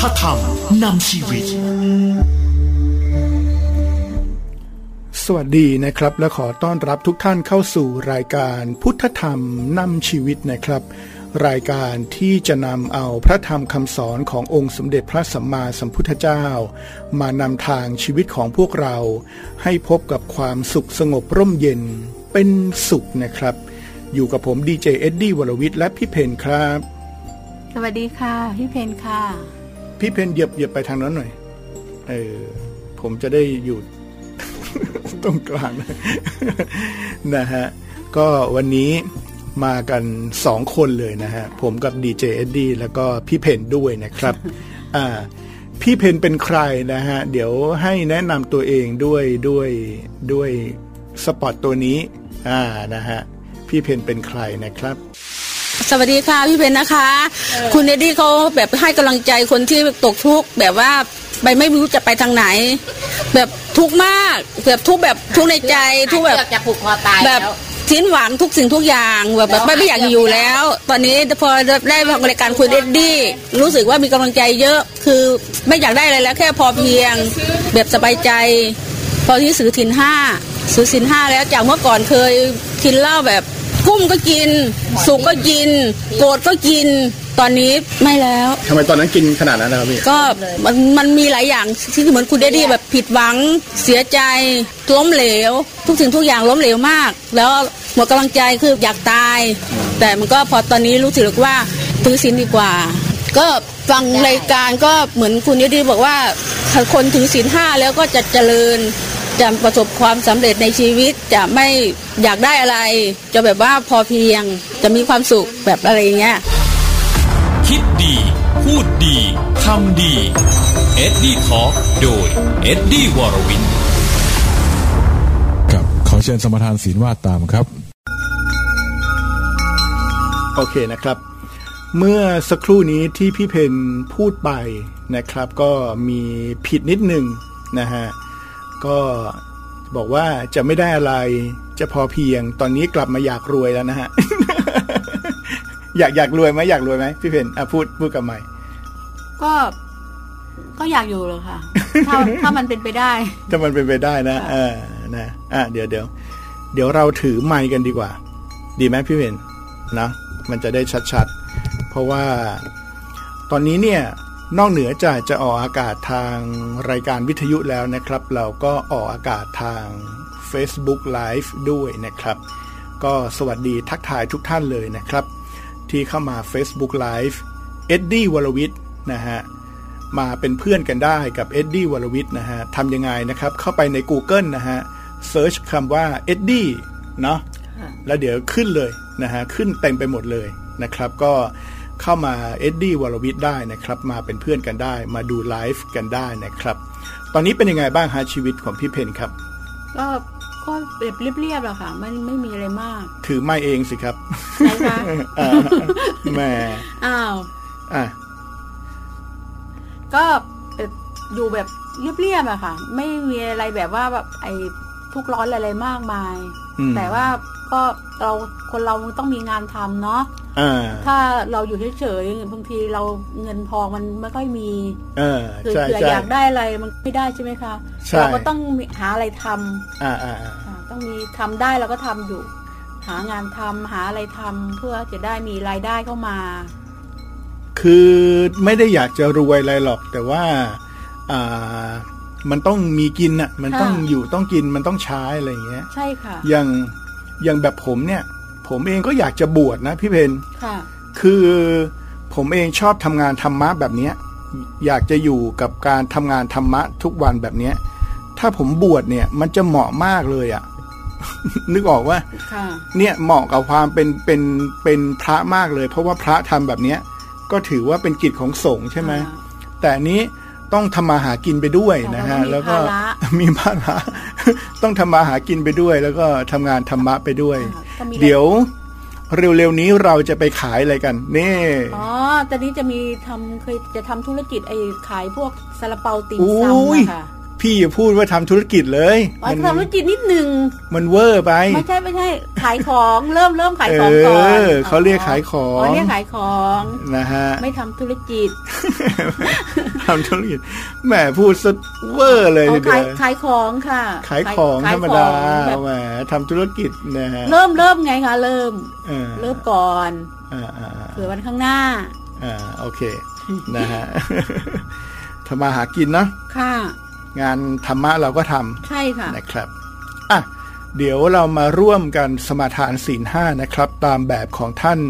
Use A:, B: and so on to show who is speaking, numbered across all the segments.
A: ธธรรมนำชีวิต
B: สวัสดีนะครับ และขอต้อนรับทุกท่านเข้าสู่รายการพุทธธรรมนำชีวิตนะครับ รายการที่จะนำเอาพระธรรมคำสอนขององค์สมเด็จพระสัมมาสัมพุทธเจ้า มานำทางชีวิตของพวกเรา ให้พบกับความสุขสงบร่มเย็นเป็นสุขนะครับ อยู่กับผมดีเจเอ็ดดี้วรวิทย์และพี่เพนครับ
C: สวัสดีค่ะ พี่เพนค่ะ
B: พี่เพนเหยียบเหยียบไปทางนั้นหน่อย เออ ผมจะได้อยู่ตรงกลางนะฮะ ก็วันนี้มากันสองคนเลยนะฮะ ผมกับดีเจเอ็ดดี้แล้วก็พี่เพนด้วยนะครับ อ่า พี่เพนเป็นใครนะฮะ เดี๋ยวให้แนะนำตัวเองด้วยด้วยด้วยสปอตตัวนี้ อ่านะฮะ พี่เพนเป็นใครนะครับ
D: สวัสดีค่ะพี่เพนนะคะ คุณเอดดี้เขาแบบให้กำลังใจคนที่ตกทุกข์แบบว่าไปไม่รู้จะไปทางไหน แบบทุกข์มากแบบทุกข์แบบทุกข์ในใจทุกข์แบบ
C: จะผูกคอตาย
D: แบบ
C: แล้ว
D: ทิ้นหวังทุกสิ่งทุกอย่างแบบแบบไม่ไม่อยากอยู่แล้ว ตอนนี้พอได้ฟังรายการคุณเอ็ดดี้รู้สึกว่ามีกำลังใจเยอะคือไม่อยากได้อะไรแล้ว แค่พอเพียงแบบสบายใจ พอที่ซื้อถินห้าซื้อสินห้าแล้วจากเมื่อก่อนเคยกินเหล้าแบบ กุ้มก็กิน สุกก็กิน โกรธก็กิน ตอนนี้ไม่แล้ว
B: ทำไมตอนนั้นกินขนาดนั้นนะครับพี่
D: ก็มันมันมีหลายอย่างที่เหมือนคุณเดดดี้แบบผิดหวังเสียใจล้มเหลว ทุกสิ่งทุกอย่างล้มเหลวมาก แล้วหมดกำลังใจคืออยากตาย แต่มันก็พอตอนนี้รู้สึกว่าถือศีลดีกว่า ก็ฟังรายการก็เหมือนคุณเดดดี้บอกว่าถ้าคนถือศีลห้าแล้วก็จะเจริญ จะประสบความสำเร็จในชีวิตจะไม่อยากได้อะไร จะแบบว่าพอเพียงจะมีความสุขแบบอะไรอย่างเงี้ย
E: คิดดี พูดดีทำดีเอ็ดดี้ทอล์กโดยเอ็ดดี้วรวิน
F: ครับขอเชิญสมทานศีลวาดตามครับ
B: โอเคนะครับ เมื่อสักครู่นี้ที่พี่เพนพูดไปนะครับ ก็มีผิดนิดหนึ่งนะฮะ ก็บอกว่าจะไม่ได้อะไรจะพอเพียง ตอนนี้กลับมาอยากรวยแล้วนะฮะ อยากอยากรวยไหมอยากรวยไหมพี่เพนอะพูดพูดกับใหม่
C: ก็ก็อยากอยู่เลยค่ะ ถ้าถ้ามันเป็นไปได้
B: ถ้ามันเป็นไปได้นะเออนะ อะเดี๋ยวเดี๋ยวเดี๋ยวเราถือไมค์กันดีกว่า ดีไหมพี่เพนนะมันจะได้ชัดๆ เพราะว่าตอนนี้เนี่ย นอกเหนือจากจะออกอากาศทางรายการวิทยุแล้วนะครับ เราก็ออกอากาศทาง Facebook Live ด้วยนะครับ ก็สวัสดีทักทายทุกท่านเลยนะครับ ที่เข้ามา Facebook Live เอ็ดดี้วรวิทย์นะฮะมาเป็นเพื่อนกันได้กับเอ็ดดี้วรวิทย์นะฮะทำยังไงนะครับ เข้าไปใน Google นะฮะsearch คำว่าเอ็ดดี้เนาะแล้วเดี๋ยวขึ้นเลยนะฮะขึ้นเต็มไปหมดเลยนะครับ ก็ เข้ามาเอ็ดดี้วรวิทย์ได้นะครับมาเป็นเพื่อนกันได้ มาดูไลฟ์กันได้นะครับ ตอนนี้เป็นยังไงบ้างฮะชีวิตของพี่เพนครับ
C: ก็ก็แบบเรียบๆแหละค่ะไม่ไม่มีอะไรมาก
B: ถือไม่เองสิครับ
C: ไหนคะ
B: อ่าแหม่
C: อ้าว
B: อะ
C: ก็แบบอยู่แบบเรียบๆอะค่ะ ไม่มีอะไรแบบว่าแบบไอ้ทุกข์ร้อนอะไรมากมาย
B: อืม
C: แต่ว่าก็เราคนเราต้องมีงานทำเนาะ
B: อ่า
C: ถ้าเราอยู่เฉยๆบางทีเราเงินทองมันไม่ค่อยมี
B: เออ
C: คือ
B: ใช่
C: เผื่อ
B: ใช่
C: อยากได้อะไรมันไม่ได้ใช่ไหมคะ
B: ใช่
C: เราก็ต้องมีหาอะไรทำ
B: อ่าอ่าอ่า
C: อ่าต้องมีทำได้เราก็ทำอยู่ หางานทำหาอะไรทำเพื่อจะได้มีรายได้เข้ามา
B: คือไม่ได้อยากจะรวยอะไรหรอก แต่ว่าอ่ามันต้องมีกินอะ มันต้อง
C: ค่ะ
B: อยู่ต้องกินมันต้องใช้อะไรอย่างเงี้ย
C: ใช่ค่ะ
B: อย่างอย่างแบบผมเนี่ย ผมเองก็อยากจะบวชนะพี่เพน
C: ค่ะ
B: คือผมเองชอบทำงานธรรมะแบบเนี้ยอยากจะอยู่กับการทำงานธรรมะทุกวันแบบเนี้ยถ้าผมบวชเนี่ย มันจะเหมาะมากเลยอะ่ะ นึกออกว่า
C: ค่ะ
B: เนี่ยเหมาะกับความเป็นเป็นเป็นพระมากเลย เพราะว่าพระทำแบบเนี้ยก็ถือว่าเป็นกิจของสงฆ์ใช่ไหม
C: อ่า
B: แต่อันนี้ ต้องทำมาหากินไปด้วยนะฮะ
C: เราต้องมี
B: แล้วก็
C: ภาระ
B: มีภาระต้องทำมาหากินไปด้วย แล้วก็ทำงานธรรมะไปด้วย
C: อ่าก็มี
B: เดี๋ยวเร็วๆนี้เราจะไปขายอะไรกันนี่
C: อ๋อตอนนี้จะมีทำเคยจะทำธุรกิจไอ้ขายพวกซาลาเปาติ่ม
B: อุ้
C: ซำ
B: ย
C: อะค่ะ
B: พี่อย่าพูดว่าทำธุรกิจเลย
C: อ๋อ
B: มัน
C: ทำธุรกิจนิดนึง
B: มันเวอร์ไป
C: ไม่ใช่ไม่ใช่ขายของเริ่มเริ่มขายของก่อน
B: เออเขาเรียกขายของ
C: อ๋อเรียกขายของ
B: นะฮะ
C: ไม่ทำธุรกิจ
B: ทำธุรกิจแหมพูดสุดเวอร์เลย
C: อ๋อ
B: ทีเดี
C: ขาย
B: ยว
C: ขายของค่ะ
B: ขายของ
C: ข
B: ธรรมดา
C: แบบ
B: แหมทำธุรกิจนะฮะ
C: เริ่มเริ่มไงคะเริ่ม
B: เออ
C: เริ่มก่อน
B: อ่าอ่าอ่า
C: เผื่อวันข้างหน้า
B: อ่าโอเคนะฮะทำมาหากินเนาะ
C: ค่ะ
B: งานธรรมะเราก็ทำ
C: ใช่ค่ะ
B: นะครับอะเดี๋ยวเรามาร่วมกันสมาทานศีลห้านะครับ ตามแบบของท่าน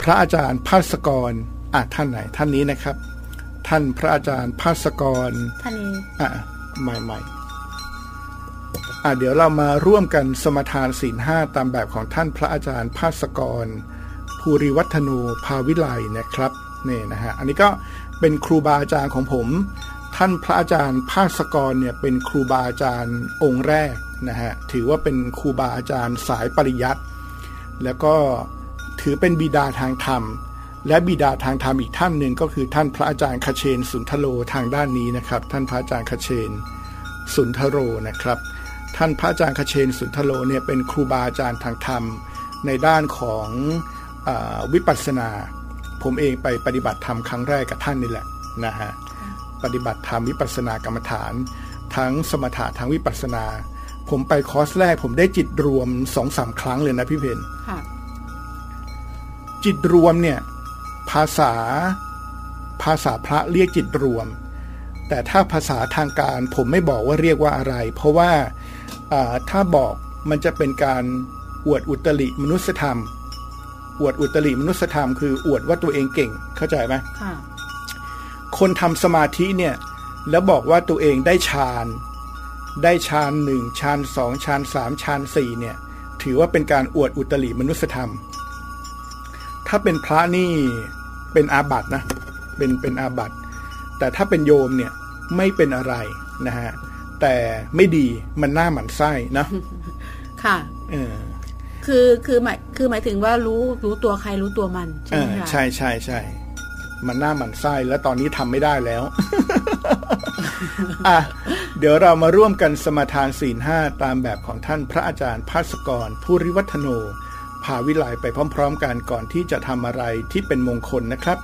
B: พระอาจารย์ภาสกรอะท่านไหนท่านนี้นะครับ ท่านพระอาจารย์ภาสกร
C: ท่านนี้
B: อะใหม่ๆอะเดี๋ยวเรามาร่วมกันสมาทานศีลห้าตามแบบของท่านพระอาจารย์ภาสกรภูริวัฒโนภาวิไลนะครับนี่นะฮะอันนี้ก็เป็นครูบาอาจารย์ของผม ท่านพระอาจารย์ภาสกรเนี่ยเป็นครูบาอาจารย์องค์แรกนะฮะถือว่าเป็นครูบาอาจารย์สายปริยัติแล้วก็ถือเป็นบิดาทางธรรม และบิดาทางธรรมอีกท่านหนึ่งก็คือท่านพระอาจารย์คเชน สุนทโลทางด้านนี้นะครับ ท่านพระอาจารย์คเชน สุนทโรนะครับ ท่านพระอาจารย์คเชน สุนทโลเนี่ยเป็นครูบาอาจารย์ทางธรรม ในด้านของอวิปัสสนา ผมเองไปปฏิบัติธรรมครั้งแรกกับท่านนี่แหละนะฮะ ปฏิบัติธรรมวิปัสสนากรรมฐาน ทั้งสมถะทั้งวิปัสสนา ผมไปคอร์สแรก ผมได้จิตรวมสองสามครั้งเลยนะพี่เพน
C: ค่ะ
B: จิตรวมเนี่ย ภาษาภาษาพระเรียกจิตรวม แต่ถ้าภาษาทางการ ผมไม่บอกว่าเรียกว่าอะไร เพราะว่าอ่าถ้าบอกมันจะเป็นการอวดอุตริมนุสธรรม อวดอุตริมนุสธรรมคืออวดว่าตัวเองเก่ง เข้าใจไหม
C: ค่ะ
B: คนทำสมาธิเนี่ยแล้วบอกว่าตัวเองได้ฌาน ได้ฌานหนึ่งฌานสองฌานสามฌานสี่เนี่ยถือว่าเป็นการอวดอุตริมนุสธรรม ถ้าเป็นพระนี่เป็นอาบัตินะเป็นเป็นอาบัติ แต่ถ้าเป็นโยมเนี่ยไม่เป็นอะไรนะฮะแต่ไม่ดีมันหน้าหมันไส้นะ
C: ค่ะ
B: เออ
C: คือคือหมายคือหมายถึงว่ารู้รู้ตัวใครรู้ตัวมันใช่
B: เอ
C: ไหม
B: อ
C: คะ
B: ใช่ใช่ใช่ มันหน้าหมันไส้แล้วตอนนี้ทำไม่ได้แล้วอะเดี๋ยวเรามาร่วมกันสมาทานศีลห้าตามแบบของท่านพระอาจารย์ภาสกรผู้ริวัฒโนพาวิไลไปพร้อมๆกันก่อนที่จะทำอะไรที่เป็นมงคลนะครับ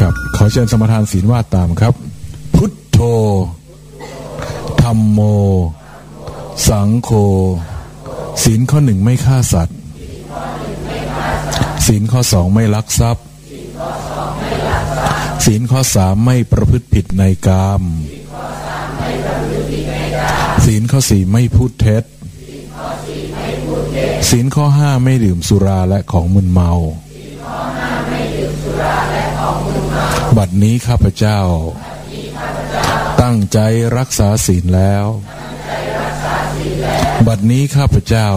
F: ครับขอเชิญสมทานศีลว่าตามครับ พุทโธธรรมโม สังโฆศีลข้อหนึ่งไม่ฆ่าสัตว์ ศีลข้อสองไม่ลักทรัพย์ศีลข้อสามไม่ประพฤติผิดในกามศีลข้อสี่ไม่พูดเท็จศีลข้อห้าไม่ดื่มสุราและของมึนเมาบัดนี้ข้าพเจ้า ตั้งใจรักษาศีลแล้ว บัดนี้ข้าพเจ้า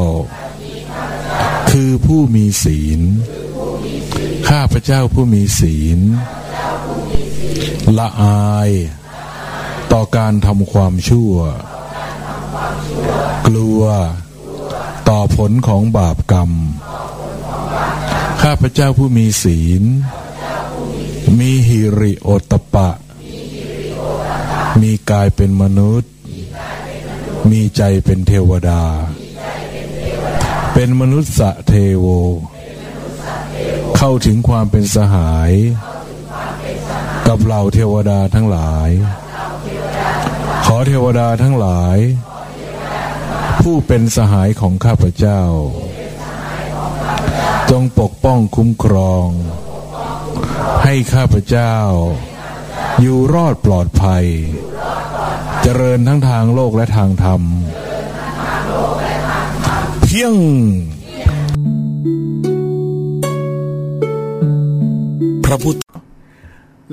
F: คือผู้มีศีล ข้าพเจ้าผู้มีศีล ละอาย ต่อการทำความชั่ว กลัว ต่อผลของบาปกรรม ข้าพเจ้าผู้มีศีล มีหิริโอตตปะ มีกายเป็นมนุษย์ มีใจเป็นเทวดา เป็นมนุษย์เทโว เข้าถึงความเป็นสหาย กับเหล่าเทวดาทั้งหลาย ขอเทวดาทั้งหลาย ผู้เป็นสหายของข้าพเจ้า จงปกป้องคุ้มครอง ให้ข้าพเจ้า อยู่รอดปลอดภัย เจริญทั้งทางโลกและทางธรรม พียง
A: พระพุทธ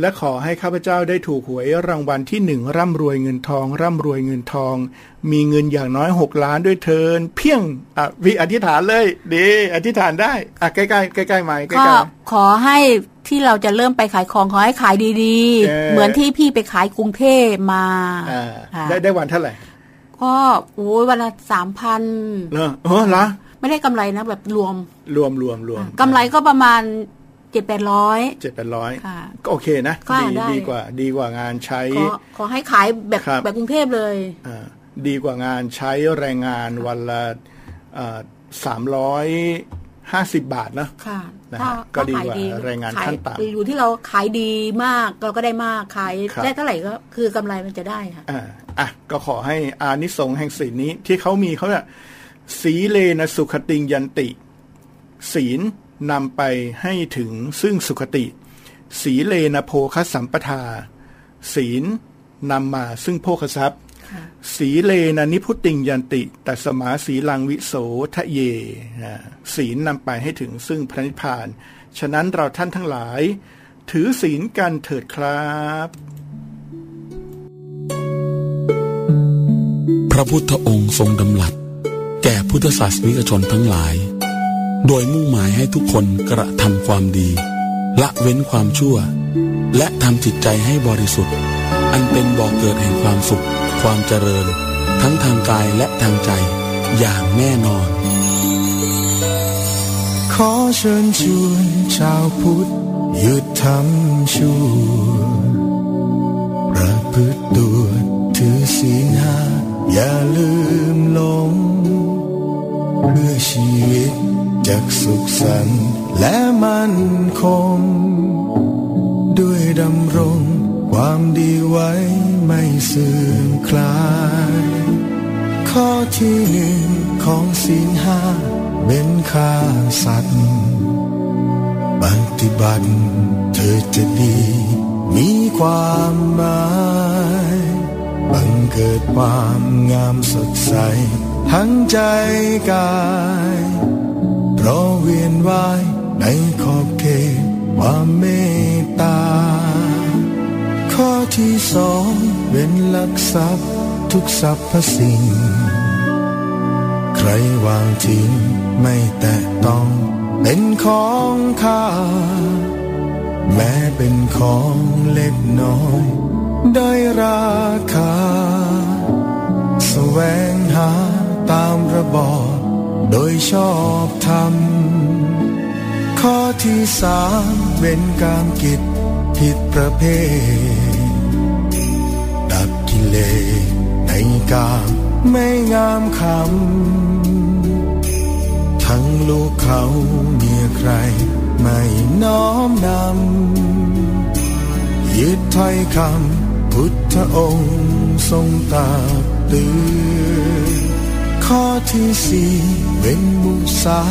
B: และขอให้ข้าพเจ้าได้ถูกหวยรางวัลที่หนึ่งร่ำรวยเงินทอง ร่ำรวยเงินทอง มีเงินอย่างน้อยหกล้านด้วยเทิน เพียงอะวิอธิษฐานเลยดีอธิษฐานได้อะใกล้ๆใกล้ๆไหมใก
C: ก็
B: ล้
C: ขอให้ที่เราจะเริ่มไปขายของขอให้ขายดี
B: เออ
C: ๆ เหมือนที่พี่ไปขายกรุงเทพมา
B: ๆอ่า
C: ค่ะ
B: ได้ได้วันเท่าไหร่
C: ก็โอ้ยวันละสามพัน
B: เหรอเออเหรอ
C: ไม่ได้กำไรนะแบบรวม
B: รวมรวมรวม
C: กำไรก็ประมาณเจ็ดแปดร้อย
B: เจ็ดแปดร้อย
C: ค่ะ
B: ก็โอเคนะ
C: ค่ะ
B: ดี
C: ได้
B: ดีกว่า ดีกว่างานใช้
C: ขอขอให้ขายแบบ
B: ครับ
C: แบบกรุงเทพเลย
B: อ่าดีกว่างานใช้แรงงานวันละสามร้อย ห้าสิบบาทนะ
C: ค่ะ
B: นะ
C: ถ้า
B: ฮะก็ดี
C: ถ้ขย
B: กว่าแรงงาน
C: ขย
B: ขั้นต่ำ
C: อยู่ที่เราขายดีมากเราก็ได้มากขาย
B: ครับ
C: ได้เท่าไหร่ก็คือกำไรมันจะได้ค่ะ
B: อ่าอะก็ขอให้อานิสงส์แห่งศีลนี้ที่เขามีเขาเนี่ยสีเลนะสุขติงยันติ ศีลนำไปให้ถึงซึ่งสุขติ สีเลนะโภคสัมปทา ศีลนำมาซึ่งโภคทรัพย์
C: ค่ะ
B: สีเลนะนิพุติงยันติตัสมาสีลังวิโสทะเยอ่าศีลนำไปให้ถึงซึ่งพระนิพพาน ฉะนั้นเราท่านทั้งหลาย ถือศีลกันเถิดครับ
G: พระพุทธองค์ทรงดำรัส แก่พุทธศาสนิกชนทั้งหลาย โดยมุ่งหมายให้ทุกคนกระทำความดี ละเว้นความชั่ว และทำจิตใจให้บริสุทธิ์ อันเป็นบ่อกเกิดแห่งความสุข ความเจริญ ทั้งทางกายและทางใจ อย่างแน่นอน
H: ขอเชิญชวนชาวพุทธหยุดทำชั่วประพฤติตัวถือศีลห้าอย่าลืมหลง เพื่อชีวิตจากสุขสันต์และมั่นคง ด้วยดำรงความดีไว้ ไม่เสื่อมคลาย ข้อที่หนึ่งของศีลห้าเป็นฆ่าสัตว์ปฏิบัติเธอจะดี มีความหมายบังเกิดความงามสดใส ทั้งใจกายเพราะเวียนว่ายในขอบเขตความเมตตา ที่สองเป็นลักทรัพย์ทุกสรรพสิ่ง ใครวางทิ้งไม่แตะต้อง เป็นของข้า แม้เป็นของเล็กน้อย ได้ราคา แสวงหาตามระบอบโดยชอบธรรม ข้อที่สามเป็นการกิจผิดประเภท เลในกาไม่งามคำ ทั้งลูกเขาเมียใคร ไม่น้อมนำยึดถ้อยคำพุทธองค์ทรงตรัสเตือนข้อที่สี่เป็นมุสา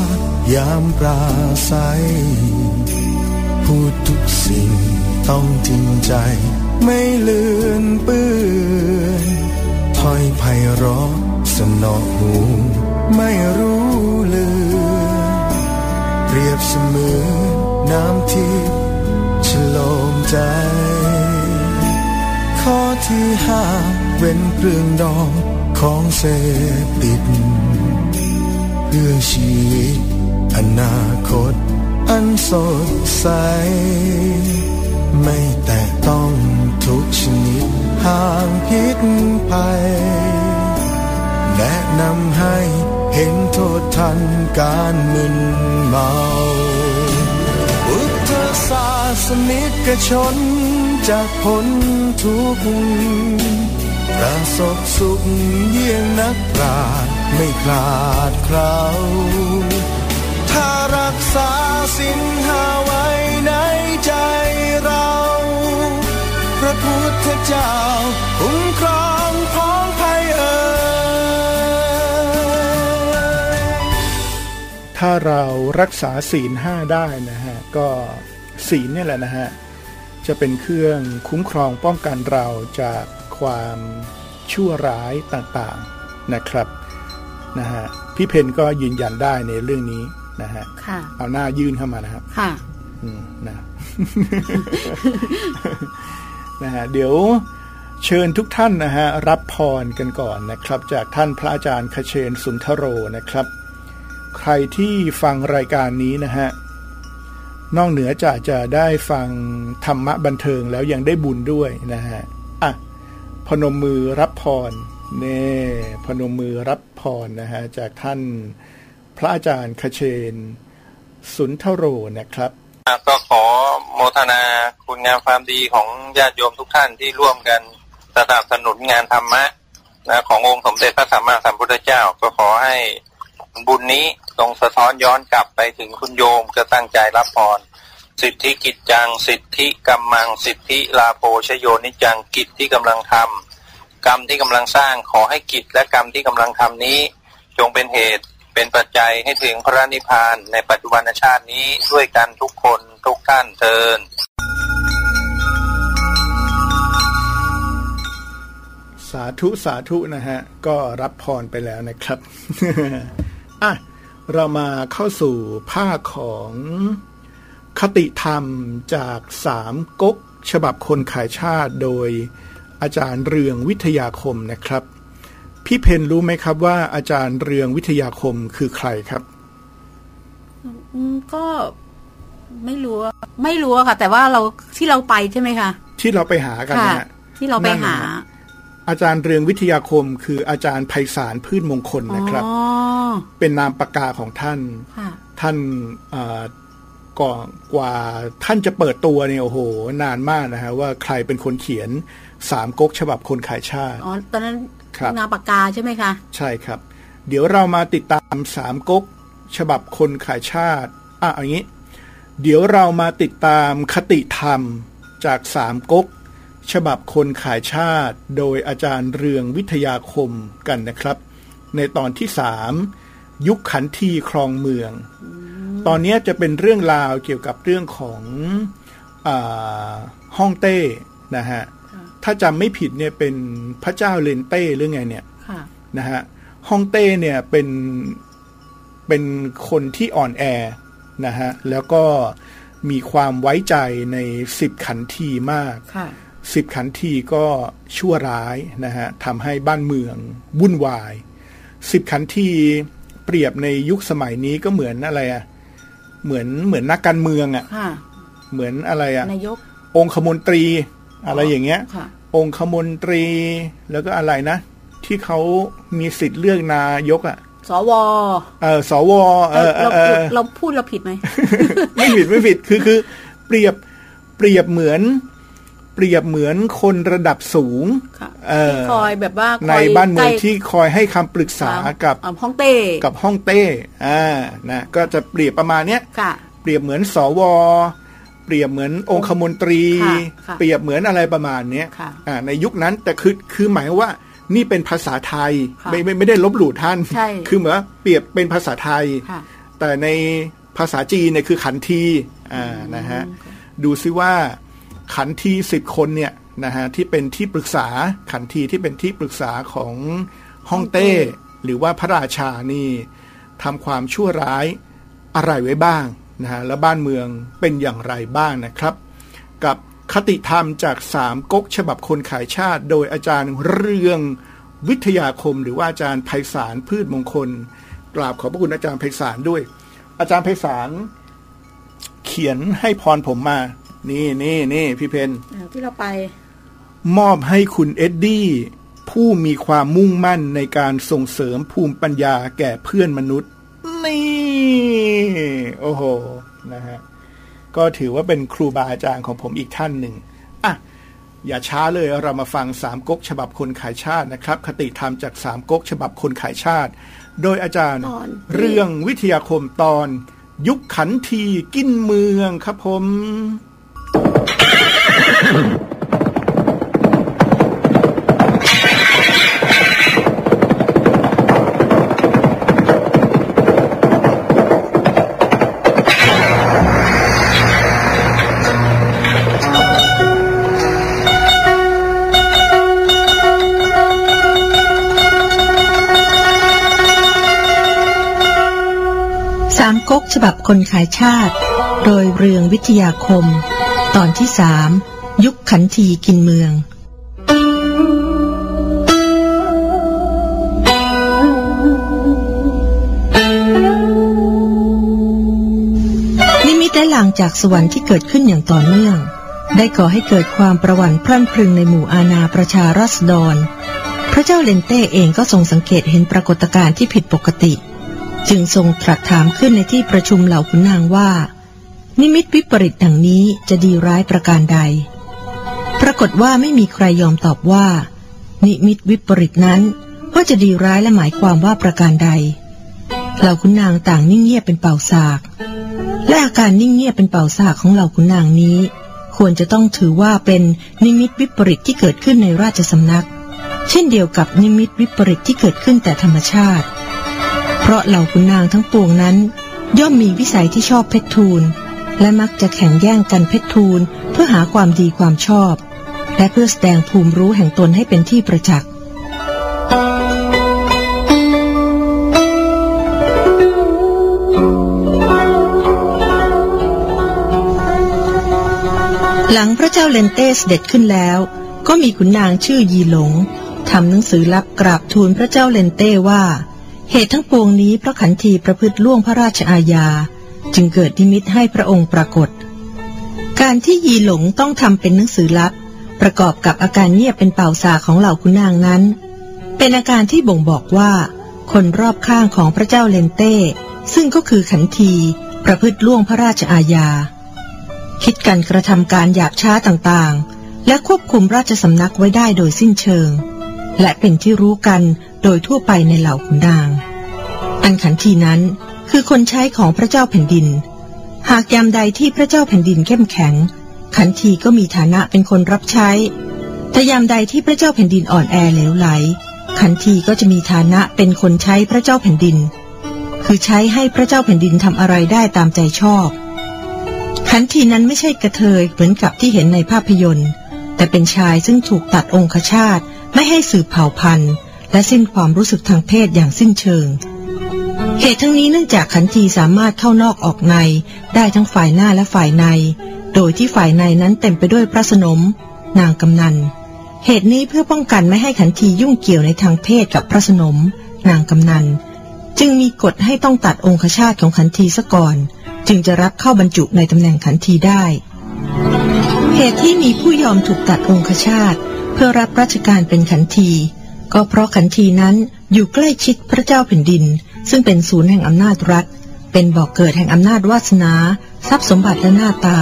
H: ยามปราศัยพูดทุกสิ่งต้องจริงใจ ไม่เลือนเปื้อนถอยไพเราะสนอหูไม่รู้เลืนเปรียบเสมือนน้ำทิพย์ฉโลมใจ ข้อที่ห้าเป็นเครื่องดองของเสพติด เพื่อชีวิตอนาคตอันสดใส ไม่แตะต้องทุกชนิดห่างพิษภัย แนะนำให้เห็นโทษทันการมึนเมาพุทธศาสนิกชนจากพ้นทุกข์ประสบสุขเยี่ยงนักปราชญ์ไม่คลาดคล้าถ้ารักษาสินหาไว้ในใจ ราพระพุทธเจ้าคุ้มครองพ้องภัยเอ่ย
B: ถ้าเรารักษาศีลห้าได้นะฮะ ก็ศีลเนี่ยแหละนะฮะ จะเป็นเครื่องคุ้มครองป้องกันเราจากความชั่วร้ายต่างๆนะครับนะฮะพี่เพนก็ยืนยันได้ในเรื่องนี้นะฮะ
C: ค่ะ
B: เอาหน้ายื่นเข้ามานะครับ
C: ค่ะ
B: อืมนะ นะฮะเดี๋ยวเชิญทุกท่านนะฮะรับพรกันก่อนนะครับ จากท่านพระอาจารย์คเชนสุนทโรนะครับ ใครที่ฟังรายการนี้นะฮะนอกเหนือจากจะได้ฟังธรรมะบันเทิงแล้วยังได้บุญด้วยนะฮะอะพนมมือรับพรเน่พนมมือรับพรนะฮะจากท่านพระอาจารย์คเชน สุนทโรนะครับ
I: ก็ขอ โมทนาคุณงามความดีของญาติโยมทุกท่านที่ร่วมกันสนับสนุนงานธรรมะนะขององค์สมเด็จพระสัมมาสัมพุทธเจ้าก็ขอให้บุญนี้ตรงสะท้อนย้อนกลับไปถึงคุณโยมจะตั้งใจรับพรสิทธิกิจจัง สิทธิกรรมัง สิทธิลาโภชโยนิจังกิจที่กำลังทำกรรมที่กำลังสร้างขอให้กิจและกรรมที่กำลังทำนี้ จงเป็นเหตุ เป็นปัจจัยให้ถึงพระนิพพานในปัจจุบันชาตินี้ด้วยกันทุกคนทุกท่านเทิน
B: สาธุสาธุนะฮะ ก็รับพรไปแล้วนะครับอะเรามาเข้าสู่ภาคของคติธรรมจากสามก๊กฉบับคนขายชาติโดยอาจารย์เรืองวิทยาคมนะครับ พี่เพนรู้ไหมครับว่าอาจารย์เรืองวิทยาคมคือใครครับ
C: อืมก็ไม่รู้อะไม่รู้อะค่ะ แต่ว่าเราที่เราไปใช่ไหมคะ
B: ที่เราไปหากัน
C: ค่ะ
B: นะฮะ
C: ที่เราไปหา
B: นั่นนะฮะอาจารย์เรืองวิทยาคม คืออาจารย์ไพศาลพืชมงคลนะครับ
C: อ๋อ
B: เป็นนามปากกาของท่าน
C: ค่ะ
B: ท่านเอ่อก่อนกว่าท่านจะเปิดตัวเนี่ยโอ้โห นานมากนะฮะว่าใครเป็นคนเขียนสามก๊กฉบับคนขายชาติ
C: อ๋อตอนนั้น
B: ครับ
C: นามปากกาใช่ไหมคะ
B: ใช่ครับ เดี๋ยวเรามาติดตามสามก๊กฉบับคนขายชาติ อะเอางี้ เดี๋ยวเรามาติดตามคติธรรมจากสามก๊กฉบับคนขายชาติ โดยอาจารย์เรืองวิทยาคมกันนะครับ ในตอนที่สามยุคขันทีครองเมือง ตอนนี้จะเป็นเรื่องราวเกี่ยวกับเรื่องของอาฮ่องเต้นะฮะ ถ้าจำไม่ผิดเนี่ยเป็นพระเจ้าเลนเต้หรือไงเนี่ย
C: ค่ะ
B: นะฮะฮ่องเต้เนี่ยเป็นเป็นคนที่อ่อนแอนะฮะแล้วก็มีความไว้ใจในสิบขันทีมาก
C: ค่ะ
B: สิบขันทีก็ชั่วร้ายนะฮะทำให้บ้านเมืองวุ่นวายสิบขันทีเปรียบในยุคสมัยนี้ก็เหมือนอะไรอะเหมือนเหมือนนักการเมืองอะ
C: ค่ะ
B: เหมือนอะไรอะ
C: นายก
B: องคมนตรีอะไรอย่างเงี้ย
C: ค่ะ
B: องคมนตรี แล้วก็อะไรนะ ที่เขามีสิทธิ์เลือกนายกอะ่ะ
C: สว
B: เออสว เออเอ
C: เรา
B: อเออ
C: เราพูดเราผิดไหม
B: ไม่ผิดไม่ผิด คือคือเปรียบเปรียบเหมือน เปรียบเหมือนคนระดับสูง
C: ค่ะ
B: เออ
C: ที่คอยแบบว่า
B: ใน
C: คอย
B: บ้านเมือง
C: ใกล้
B: ที่คอยให้คำปรึกษากับ
C: อ่ฮ่องเต้
B: กับฮ่องเต้อ่านะก็จะเปรียบประมาณเนี้ย
C: ค่ะ
B: เปรียบเหมือนสว เปรียบเหมือนองคมนตรี
C: ค่ะค่ะ
B: เปรียบเหมือนอะไรประมาณเนี้ย
C: ค่ะ
B: อ่าในยุคนั้นแต่คือคือหมายว่านี่เป็นภาษาไทย
C: ค่ะ
B: ไม่ไม่ไม่ได้ลบหลู่ท่าน
C: ใช่
B: คือเหมือนว่าเปรียบเป็นภาษาไทย
C: ค่ะ
B: แต่ในภาษาจีนเนี่ยคือขันทีอ่านะฮะดูซิว่าขันทีสิบคนเนี่ยนะฮะที่เป็นที่ปรึกษาขันทีที่เป็นที่ปรึกษาของฮ่องเต้ หรือว่าพระราชานี่ทำความชั่วร้ายอะไรไว้บ้าง นะฮะแล้วบ้านเมืองเป็นอย่างไรบ้างนะครับ กับคติธรรมจากสามก๊กฉบับคนขายชาติ โดยอาจารย์เรืองวิทยาคม หรือว่าอาจารย์ไพศาลพืชมงคล กราบขอบพระคุณอาจารย์ไพศาลด้วย อาจารย์ไพศาลเขียนให้พรผมมา นี่นี่นี่พี่เพน
C: อ่าที่เราไป
B: มอบให้คุณเอ็ดดี้ผู้มีความมุ่งมั่นในการส่งเสริมภูมิปัญญาแก่เพื่อนมนุษย์ นี่ โอ้โหนะฮะก็ถือว่าเป็นครูบาอาจารย์ของผมอีกท่านหนึ่งอะอย่าช้าเลยเรามาฟังสามก๊กฉบับคนขายชาตินะครับ คติธรรมจากสามก๊กฉบับคนขายชาติ โดยอาจารย์
C: ตอน
B: เรื่องวิทยาคมตอน ยุคขันทีกินเมืองครับผม
J: ฉบับคนขายชาติ โดยเรืองวิทยาคม ตอนที่สามยุคขันทีกินเมือง นิมิตและลางจากสวรรค์ที่เกิดขึ้นอย่างต่อเนื่อง ได้ก่อให้เกิดความประหวั่นพรั่นพรึงในหมู่อาณาประชาราษฎร พระเจ้าเลนเต้เองก็ทรงสังเกตเห็นปรากฏการณ์ที่ผิดปกติ จึงทรงตรัสถามขึ้นในที่ประชุมเหล่าขุนนางว่า นิมิตวิปริตดังนี้จะดีร้ายประการใด ปรากฏว่าไม่มีใครยอมตอบว่า นิมิตวิปริตนั้นว่าจะดีร้ายและหมายความว่าประการใด เหล่าคุณนางต่างนิ่งเงียบเป็นเป่าสาก และอาการนิ่งเงียบเป็นเป่าสากของเหล่าคุณนางนี้ ควรจะต้องถือว่าเป็นนิมิตวิปริตที่เกิดขึ้นในราชสำนัก เช่นเดียวกับนิมิตวิปริตที่เกิดขึ้นแต่ธรรมชาติ เพราะเหล่าคุณนางทั้งปวงนั้น ย่อมมีวิสัยที่ชอบเพชรทูล และมักจะแข่งแย่งกันเพชรทูล เพื่อหาความดีความชอบ และเพื่อแสดงภูมิรู้แห่งตนให้เป็นที่ประจักษ์หลังพระเจ้าเลนเต้เสด็จขึ้นแล้ว ก็มีขุนนางชื่อยีหลงทำหนังสือลับกราบทูลพระเจ้าเลนเต้ว่า เหตุทั้งปวงนี้เพราะขันทีประพฤติล่วงพระราชอาญา จึงเกิดนิมิตให้พระองค์ปรากฏ การที่ยีหลงต้องทำเป็นหนังสือลับ ประกอบกับอาการเงียบเป็นเป่าสากของเหล่าขุนนางนั้น เป็นอาการที่บ่งบอกว่า คนรอบข้างของพระเจ้าเลนเต้ ซึ่งก็คือขันทีประพฤติล่วงพระราชอาญา คิดกันกระทำการหยาบช้าต่างๆ และควบคุมราชสำนักไว้ได้โดยสิ้นเชิง และเป็นที่รู้กันโดยทั่วไปในเหล่าขุนนาง อันขันทีนั้นคือคนใช้ของพระเจ้าแผ่นดิน หากยามใดที่พระเจ้าแผ่นดินเข้มแข็ง ขันทีก็มีฐานะเป็นคนรับใช้ แต่ยามใดที่พระเจ้าแผ่นดินอ่อนแอเหลวไหล ขันทีก็จะมีฐานะเป็นคนใช้พระเจ้าแผ่นดิน คือใช้ให้พระเจ้าแผ่นดินทำอะไรได้ตามใจชอบ ขันทีนั้นไม่ใช่กระเทยเหมือนกับที่เห็นในภาพยนตร์ แต่เป็นชายซึ่งถูกตัดองคชาต ไม่ให้สืบเผ่าพันธุ์ และสิ้นความรู้สึกทางเพศอย่างสิ้นเชิง เหตุทั้งนี้เนื่องจากขันทีสามารถเข้านอกออกใน ได้ทั้งฝ่ายหน้าและฝ่ายใน โดยที่ฝ่ายในนั้นเต็มไปด้วยพระสนม นางกำนัน เหตุนี้เพื่อป้องกันไม่ให้ขันทียุ่งเกี่ยวในทางเพศกับพระสนม นางกำนัน จึงมีกฎให้ต้องตัดองคชาตของขันทีซะก่อน จึงจะรับเข้าบรรจุในตำแหน่งขันทีได้เหตุที่มีผู้ยอมถูกตัดองคชาต พื่อรับราชการเป็นขันทีก็เพราะขันทีนั้นอยู่ใกล้ชิดพระเจ้าแผ่นดิน ซึ่งเป็นศูนย์แห่งอำนาจรัฐ เป็นบ่อกเกิดแห่งอำนาจวาสนา ทรัพย์สมบัติและหน้าตา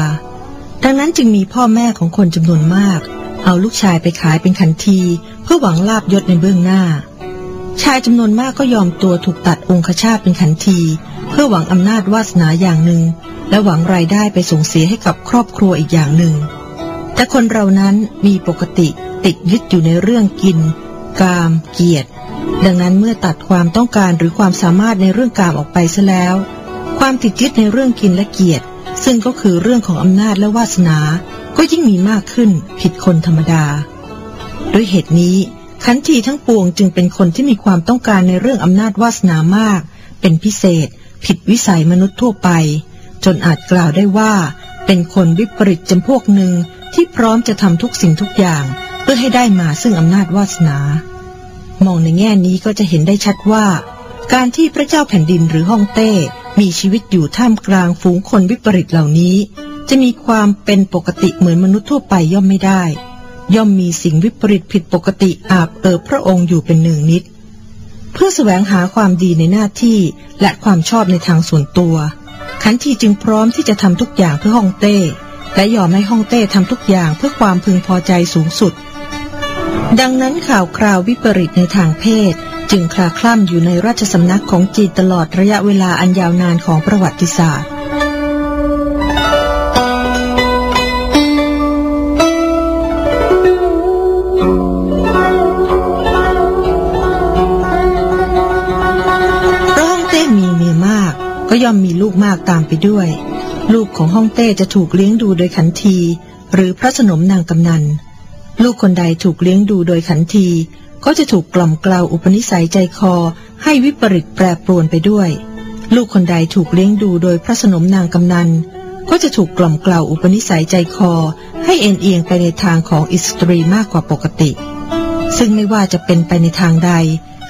J: ดังนั้นจึงมีพ่อแม่ของคนจำนวนมาก เอาลูกชายไปขายเป็นขันที เพื่อหวังลาบยศในเบื้องหน้า ชายจำนวนมากก็ยอมตัวถูกตัดองคชาตเป็นขันที เพื่อหวังอำนาจวาสนาอย่างหนึ่ง และหวังรายได้ไปส่งเสียให้กับครอบครัวอีกอย่างหนึ่งแต่คนเรานั้นมีปกติ ติดยึดอยู่ในเรื่องกิน กาม เกียรติ ดังนั้นเมื่อตัดความต้องการหรือความสามารถในเรื่องกามออกไปซะแล้ว ความติดยึดในเรื่องกินและเกียรติ ซึ่งก็คือเรื่องของอำนาจและวาสนา ก็ยิ่งมีมากขึ้นผิดคนธรรมดา ด้วยเหตุนี้ขันทีทั้งปวงจึงเป็นคนที่มีความต้องการในเรื่องอำนาจวาสนามาก เป็นพิเศษ ผิดวิสัยมนุษย์ทั่วไป จนอาจกล่าวได้ว่า เป็นคนวิปริตจำพวกหนึ่งที่พร้อมจะทำทุกสิ่งทุกอย่าง เพื่อให้ได้มาซึ่งอำนาจวาสนา มองในแง่นี้ก็จะเห็นได้ชัดว่า การที่พระเจ้าแผ่นดินหรือฮ่องเต้ มีชีวิตอยู่ท่ามกลางฝูงคนวิปริตเหล่านี้ จะมีความเป็นปกติเหมือนมนุษย์ทั่วไปย่อมไม่ได้ ย่อมมีสิ่งวิปริตผิดปกติอาบเอิบพระองค์อยู่เป็นหนึ่งนิด เพื่อแสวงหาความดีในหน้าที่และความชอบในทางส่วนตัวขันทีจึงพร้อมที่จะทำทุกอย่างเพื่อฮ่องเต้ และยอมให้ฮ่องเต้ทำทุกอย่างเพื่อความพึงพอใจสูงสุด ดังนั้นข่าวคราววิปริตในทางเพศ จึงคลาคล่ำอยู่ในราชสำนักของจีนตลอดระยะเวลาอันยาวนานของประวัติศาสตร์ฮ่องเต้มีเมียมากก็ย่อมมีลูกมากตามไปด้วย ลูกของฮ่องเต้จะถูกเลี้ยงดูโดยขันที หรือพระสนมนางกำนัน ลูกคนใดถูกเลี้ยงดูโดยขันที ก็จะถูกกล่อมเกลาอุปนิสัยใจคอ ให้วิปริตแปรปรวนไปด้วย ลูกคนใดถูกเลี้ยงดูโดยพระสนมนางกำนัล ก็จะถูกกล่อมเกลาอุปนิสัยใจคอ ให้เอนเอียงไปในทางของอิสตรีมากกว่าปกติ ซึ่งไม่ว่าจะเป็นไปในทางใด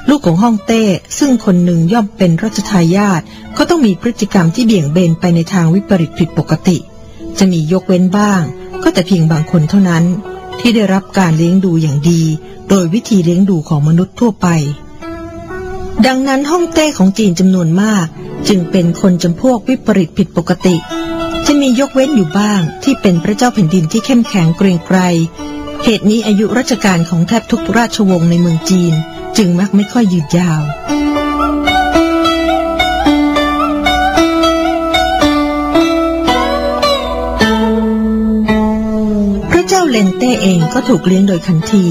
J: ลูกของฮ่องเต้ซึ่งคนหนึ่งย่อมเป็นรัชทายาทก็ต้องมีพฤติกรรมที่เบี่ยงเบนไปในทางวิปริตผิดปกติ จะมียกเว้นบ้าง ก็แต่เพียงบางคนเท่านั้น ที่ได้รับการเลี้ยงดูอย่างดี โดยวิธีเลี้ยงดูของมนุษย์ทั่วไป ดังนั้นฮ่องเต้ของจีนจำนวนมาก จึงเป็นคนจำพวกวิปริตผิดปกติ จะมียกเว้นอยู่บ้างที่เป็นพระเจ้าแผ่นดินที่เข้มแข็งเกรียงไกรเหตุนี้อายุราชการของแทบทุกราชวงศ์ในเมืองจีน จึงมักไม่ค่อยยืดยาว เลนเต้เองก็ถูกเลี้ยงโดยขันที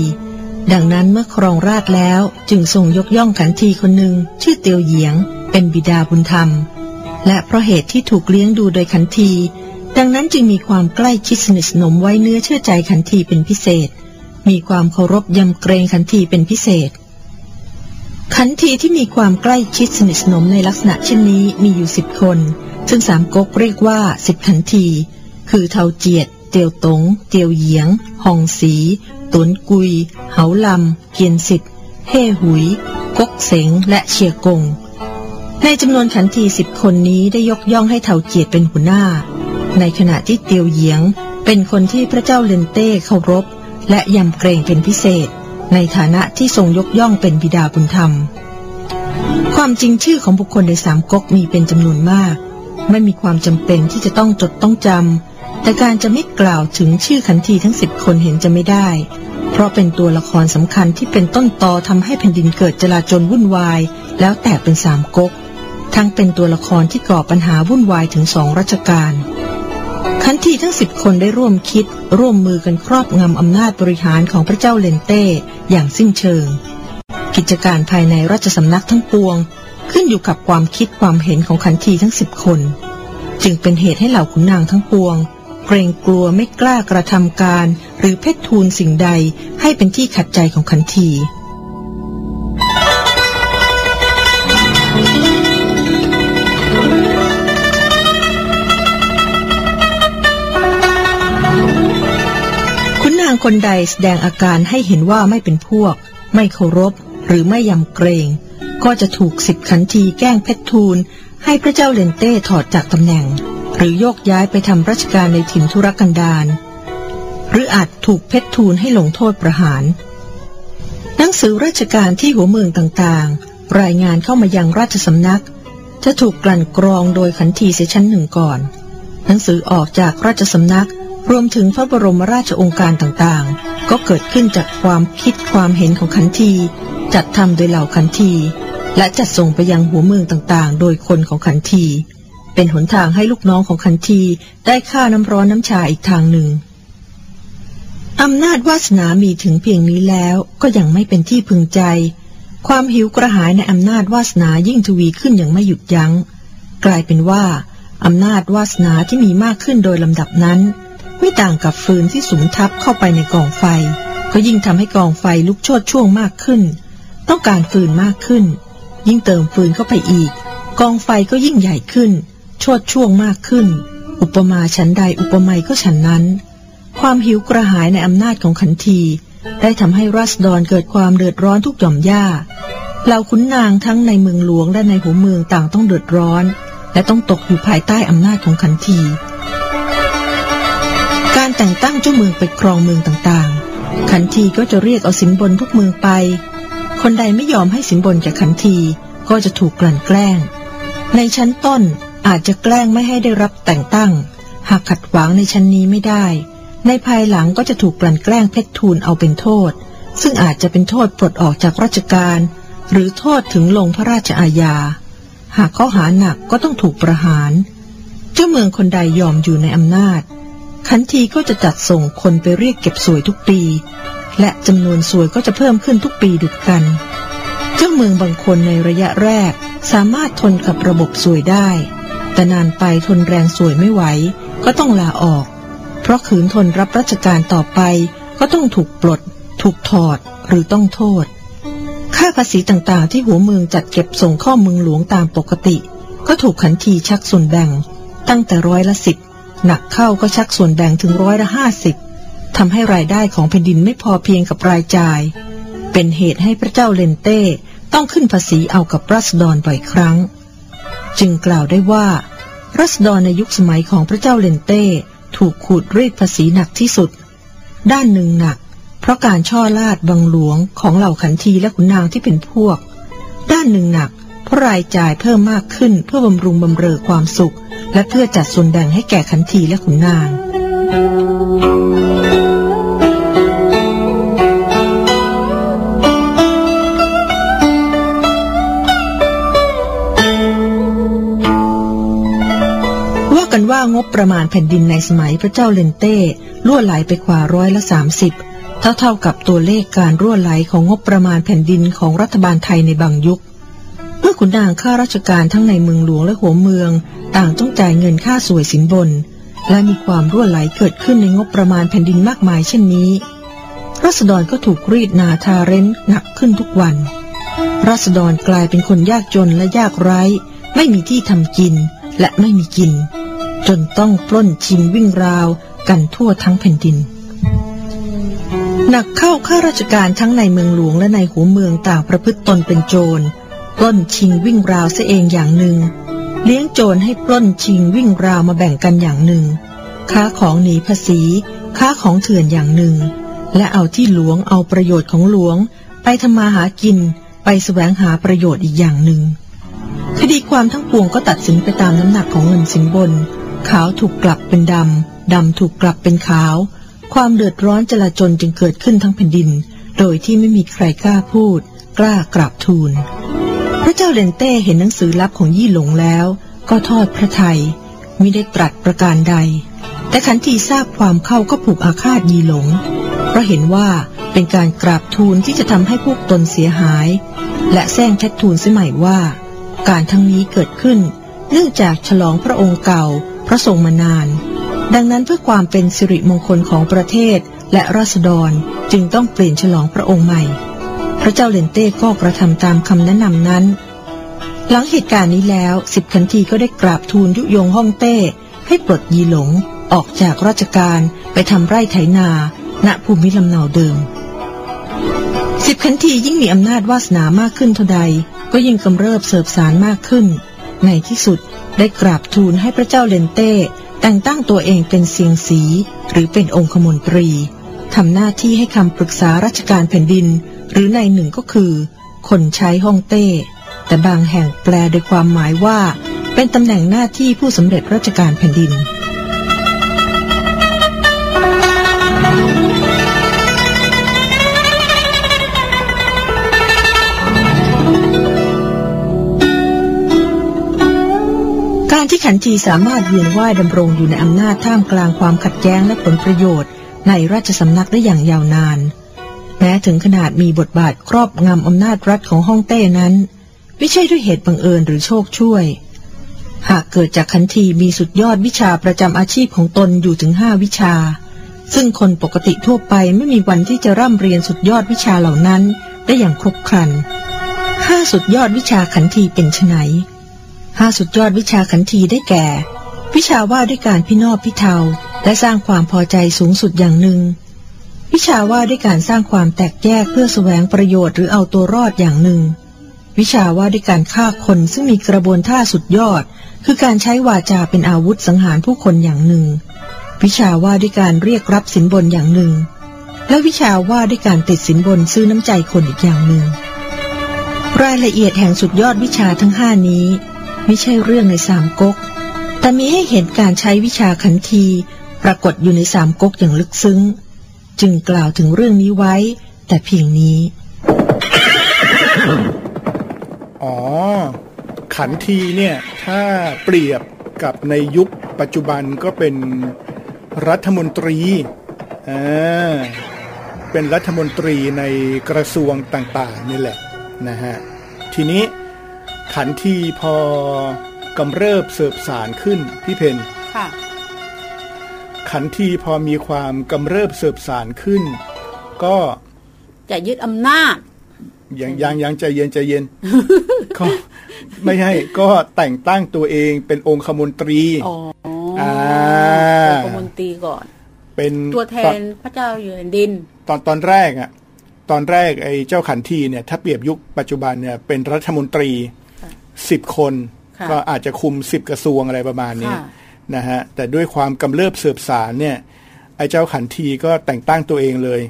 J: ดังนั้นเมื่อครองราชแล้วจึงทรงยกย่องขันทีคนหนึ่งชื่อเตียวเหยียง เป็นบิดาบุญธรรม และเพราะเหตุที่ถูกเลี้ยงดูโดยขันที ดังนั้นจึงมีความใกล้ชิดสนิทสนมไว้เนื้อเชื่อใจขันทีเป็นพิเศษ มีความเคารพยำเกรงขันทีเป็นพิเศษ ขันทีที่มีความใกล้ชิดสนิทสนมในลักษณะเช่นนี้มีอยู่สิบคน ซึ่งสามก๊กเรียกว่าสิบขันทีคือเทาเจียด เตียวตง เตียวเหยียง หองสีตุนกุย เหาลำ เกียนสิทธิ์เฮ่หุย กกเสง และเชียกง ในจำนวนขันทีสิบคนนี้ได้ยกย่องให้เทาเจียดเป็นหัวหน้า ในขณะที่เตียวเหยียง เป็นคนที่พระเจ้าเลนเต้เคารพ และยำเกรงเป็นพิเศษ ในฐานะที่ทรงยกย่องเป็นบิดาบุญธรรม ความจริงชื่อของบุคคลในสามก๊กมีเป็นจำนวนมาก ไม่มีความจำเป็นที่จะต้องจดต้องจำ แต่การจะไม่กล่าวถึงชื่อขันทีทั้งสิบคนเห็นจะไม่ได้ เพราะเป็นตัวละครสำคัญที่เป็นต้นตอทำให้แผ่นดินเกิดจลาจลวุ่นวาย แล้วแตกเป็นสามก๊ก ทั้งเป็นตัวละครที่ก่อปัญหาวุ่นวายถึงสองรัชกาลขันทีทั้งสิบคนได้ร่วมคิด ร่วมมือกันครอบงำอำนาจบริหารของพระเจ้าเลนเต้อย่างสิ้นเชิง กิจการภายในราชสำนักทั้งปวง ขึ้นอยู่กับความคิดความเห็นของขันทีทั้งสิบคน จึงเป็นเหตุให้เหล่าขุนนางทั้งปวง เกรงกลัวไม่กล้ากระทำการ หรือเพชรทูลสิ่งใดให้เป็นที่ขัดใจของขันทีขุนนางคนใดแสดงอาการให้เห็นว่าไม่เป็นพวก ไม่เคารพ หรือไม่ยำเกรง ก็จะถูกสิบขันทีแกล้งเพชรทูล ให้พระเจ้าเลนเต้ถอดจากตำแหน่ง หรือโยกย้ายไปทำราชการในถิ่นธุรกันดารหรืออาจถูกเพชรทูลให้ลงโทษประหาร หนังสือราชการที่หัวเมืองต่างๆ รายงานเข้ามายังราชสำนัก จะถูกกลั่นกรองโดยขันทีเสียชั้นหนึ่งก่อน หนังสือออกจากราชสำนักรวมถึงพระบรมราชองค์การต่างๆ ก็เกิดขึ้นจากความคิดความเห็นของขันที จัดทำโดยเหล่าขันที และจัดส่งไปยังหัวเมืองต่างๆ โดยคนของขันที เป็นหนทางให้ลูกน้องของขันทีได้ค่าน้ำร้อนน้ำชาอีกทางหนึ่งอำนาจวาสนามีถึงเพียงนี้แล้วก็ยังไม่เป็นที่พึงใจ ความหิวกระหายในอำนาจวาสนายิ่งทวีขึ้นอย่างไม่หยุดยัง้ง กลายเป็นว่าอำนาจวาสนาที่มีมากขึ้นโดยลำดับนั้น ไม่ต่างกับฟืนที่สุมทับเข้าไปในกองไฟ ก็ยิ่งทำให้กองไฟลุกโชนช่วงมากขึ้น ต้องการฟืนมากขึ้น ยิ่งเติมฟืนเข้าไปอีก กองไฟก็ยิ่งใหญ่ขึ้น ชดช่วงมากขึ้น อุปมาฉันใดอุปไมยก็ฉันนั้น ความหิวกระหายในอำนาจของขันที ได้ทำให้รัษฎรเกิดความเดือดร้อนทุกหย่อมย่าเหล่าขุนนางทั้งในเมืองหลวงและในหัวเมืองต่างต้องเดือดร้อน และต้องตกอยู่ภายใต้อำนาจของขันที การแต่งตั้งเจ้าเมืองไปครองเมืองต่างๆ ขันทีก็จะเรียกเอาสินบนทุกเมืองไป คนใดไม่ยอมให้สินบนแก่ขันทีก็จะถูกกลั่นแกล้ง ในชั้นต้น อาจจะแกล้งไม่ให้ได้รับแต่งตั้ง หากขัดขวางในชั้นนี้ไม่ได้ ในภายหลังก็จะถูกกลั่นแกล้งเพชรทูลเอาเป็นโทษ ซึ่งอาจจะเป็นโทษปลดออกจากราชการ หรือโทษถึงลงพระราชอาญา หากข้อหาหนักก็ต้องถูกประหาร เจ้าเมืองคนใดยอมอยู่ในอำนาจ ขันทีก็จะจัดส่งคนไปเรียกเก็บสวยทุกปี และจำนวนสวยก็จะเพิ่มขึ้นทุกปีดุดกัน เจ้าเมืองบางคนในระยะแรกสามารถทนกับระบบสวยได้ แต่นานไปทนแรงสวยไม่ไหว ก็ต้องลาออก เพราะขืนทนรับราชการต่อไป ก็ต้องถูกปลด ถูกถอดหรือต้องโทษ ค่าภาษีต่างๆ ที่หัวเมืองจัดเก็บส่งเข้าเมืองหลวงตามปกติ ก็ถูกขันทีชักส่วนแบ่ง ตั้งแต่ร้อยละสิบหนักเข้าก็ชักส่วนแบ่งถึงร้อยละห้าสิบทำให้รายได้ของแผ่นดินไม่พอเพียงกับรายจ่าย เป็นเหตุให้พระเจ้าเลนเต้ต้องขึ้นภาษีเอากับรัษฎรบ่อยครั้ง จึงกล่าวได้ว่า รัษฎรในยุคสมัยของพระเจ้าเลนเต้ถูกขูดรีดภาษีหนักที่สุด ด้านหนึ่งหนัก เพราะการช่อลาดบังหลวงของเหล่าขันทีและขุนนางที่เป็นพวก ด้านหนึ่งหนัก เพราะรายจ่ายเพิ่มมากขึ้นเพื่อบำรุงบำเรอความสุข และเพื่อจัดส่วนแบ่งให้แก่ขันทีและขุนนางว่า งบประมาณแผ่นดินในสมัยพระเจ้าเลนเต้ล่วไหลไปกว่าร้อยละสามสิบเท่าเท่ากับตัวเลขการรั่วไหลของงบประมาณแผ่นดินของรัฐบาลไทยในบางยุค เมื่อขุนนางข้าราชการทั้งในเมืองหลวงและหัวเมือง ต่างต้องจ่ายเงินค่าสวยสินบน และมีความรั่วไหลเกิดขึ้นในงบประมาณแผ่นดินมากมายเช่นนี้ รัษฎรก็ถูกรีดนาทาเร้นหนักขึ้นทุกวัน รัษฎรกลายเป็นคนยากจนและยากไร้ ไม่มีที่ทำกินและไม่มีกิน จนต้องปล้นชิงวิ่งราวกันทั่วทั้งแผ่นดิน หนักเข้าข้าราชการทั้งในเมืองหลวงและในหัวเมืองต่างประพฤติตนเป็นโจร ปล้นชิงวิ่งราวเสียเองอย่างหนึ่ง เลี้ยงโจรให้ปล้นชิงวิ่งราวมาแบ่งกันอย่างหนึ่ง ค้าของหนีภาษี ค้าของเถื่อนอย่างหนึ่ง และเอาที่หลวงเอาประโยชน์ของหลวง ไปทำมาหากิน ไปแสวงหาประโยชน์อีกอย่างหนึ่งคดีความทั้งปวงก็ตัดสินไปตามน้ำหนักของเงินสินบน ขาวถูกกลับเป็นดำ ดำถูกกลับเป็นขาว ความเดือดร้อนจลาจลจึงเกิดขึ้นทั้งแผ่นดิน โดยที่ไม่มีใครกล้าพูด กล้ากราบทูล พระเจ้าเลนเต้เห็นหนังสือลับของยี่หลงแล้ว ก็ทอดพระทัยมิได้ตรัสประการใด แต่ขันทีทราบความเข้าก็ผูกอาฆาตยีหลง เพราะเห็นว่าเป็นการกราบทูลที่จะทำให้พวกตนเสียหาย และแซงแทดทูลเสียใหม่ว่า การทั้งนี้เกิดขึ้น เนื่องจากฉลองพระองค์เก่า พระทรงมานาน ดังนั้นเพื่อความเป็นสิริมงคลของประเทศและราษฎรจึงต้องเปลี่ยนฉลองพระองค์ใหม่ พระเจ้าเลนเต้ก็กระทำตามคำแนะนำนั้น หลังเหตุการณ์นี้แล้วสิบขันทีก็ได้กราบทูลยุยงฮ่องเต้ ให้ปลดยีหลงออกจากราชการไปทำไร่ไถนา ณภูมิลำเนาเดิมสิบขันทียิ่งมีอำนาจวาสนามากขึ้นเท่าใด ก็ยิ่งกำเริบเสบสารมากขึ้น ในที่สุด ได้กราบทูลให้พระเจ้าเลนเต้ แต่งตั้งตัวเองเป็นเซียงสี หรือเป็นองคมนตรีทำหน้าที่ให้คำปรึกษาราชการแผ่นดิน หรือในหนึ่งก็คือ คนใช้ฮ่องเต้ แต่บางแห่งแปลโดยความหมายว่า เป็นตำแหน่งหน้าที่ผู้สำเร็จราชการแผ่นดิน การที่ขันทีสามารถเวียนว่ายดำรงอยู่ในอำนาจท่ามกลางความขัดแย้งและผลประโยชน์ ในราชสำนักได้อย่างยาวนาน แม้ถึงขนาดมีบทบาทครอบงำอำนาจรัฐของฮ่องเต้นั้น ไม่ใช่ด้วยเหตุบังเอิญหรือโชคช่วย หากเกิดจากขันทีมีสุดยอดวิชาประจำอาชีพของตนอยู่ถึงห้าวิชา ซึ่งคนปกติทั่วไปไม่มีวันที่จะร่ำเรียนสุดยอดวิชาเหล่านั้น ได้อย่างครบครันห้าสุดยอดวิชาขันทีเป็นไฉน ห้าสุดยอดวิชาขันทีได้แก่ วิชาว่าด้วยการพินอบพิเทาและสร้างความพอใจสูงสุดอย่างหนึ่ง วิชาว่าด้วยการสร้างความแตกแยกเพื่อแสวงประโยชน์หรือเอาตัวรอดอย่างหนึ่ง วิชาว่าด้วยการฆ่าคนซึ่งมีกระบวนท่าสุดยอด คือการใช้วาจาเป็นอาวุธสังหารผู้คนอย่างหนึ่ง วิชาว่าด้วยการเรียกรับสินบนอย่างหนึ่ง และวิชาว่าด้วยการติดสินบนซื้อน้ำใจคนอีกอย่างหนึ่งรายละเอียดแห่งสุดยอดวิชาทั้งห้านี้ ไม่ใช่เรื่องในสามก๊ก แต่มีให้เห็นการใช้วิชาขันทีปรากฏอยู่ในสามก๊กอย่างลึกซึ้ง จึงกล่าวถึงเรื่องนี้ไว้ แต่เพียงนี้
B: อ๋อ ขันทีเนี่ย ถ้าเปรียบกับในยุคปัจจุบันก็เป็นรัฐมนตรีอ่าเป็นรัฐมนตรีในกระทรวงต่าง ๆ นี่แหละนะฮะ ทีนี้ ขันทีพอกำเริบเสิบสารขึ้นพี่เพน
C: ค่ะ
B: ขันทีพอมีความกำเริบเสิบสารขึ้น ก็
C: จะยึดอำนาจ
B: ยังยังยังใจเย็นใจเย็นก็ไม่ใช่ก็แต่งตั้งตัวเองเป็นองคมนตรี
C: อ๋อ
B: อ่า
C: องคมนตรีก่อน
B: เป็น
C: ตัวแท
B: ตอน
C: นพระเจ้าอยู่แผ่นดิน
B: ตอนตอนแรกอะ ตอนแรกไอ้เจ้าขันทีเนี่ย ถ้าเปรียบยุคปัจจุบันเนี่ยเป็นรัฐมนตรี สิบคน
C: ค่ะ
B: ก็อาจจะคุมสิบกระทรวงอะไรประมาณนี้
C: ค่ะ
B: นะฮะแต่ด้วยความกำเริบเสืบสารเนี่ยไอ้เจ้าขันทีก็แต่งตั้งตัวเองเลย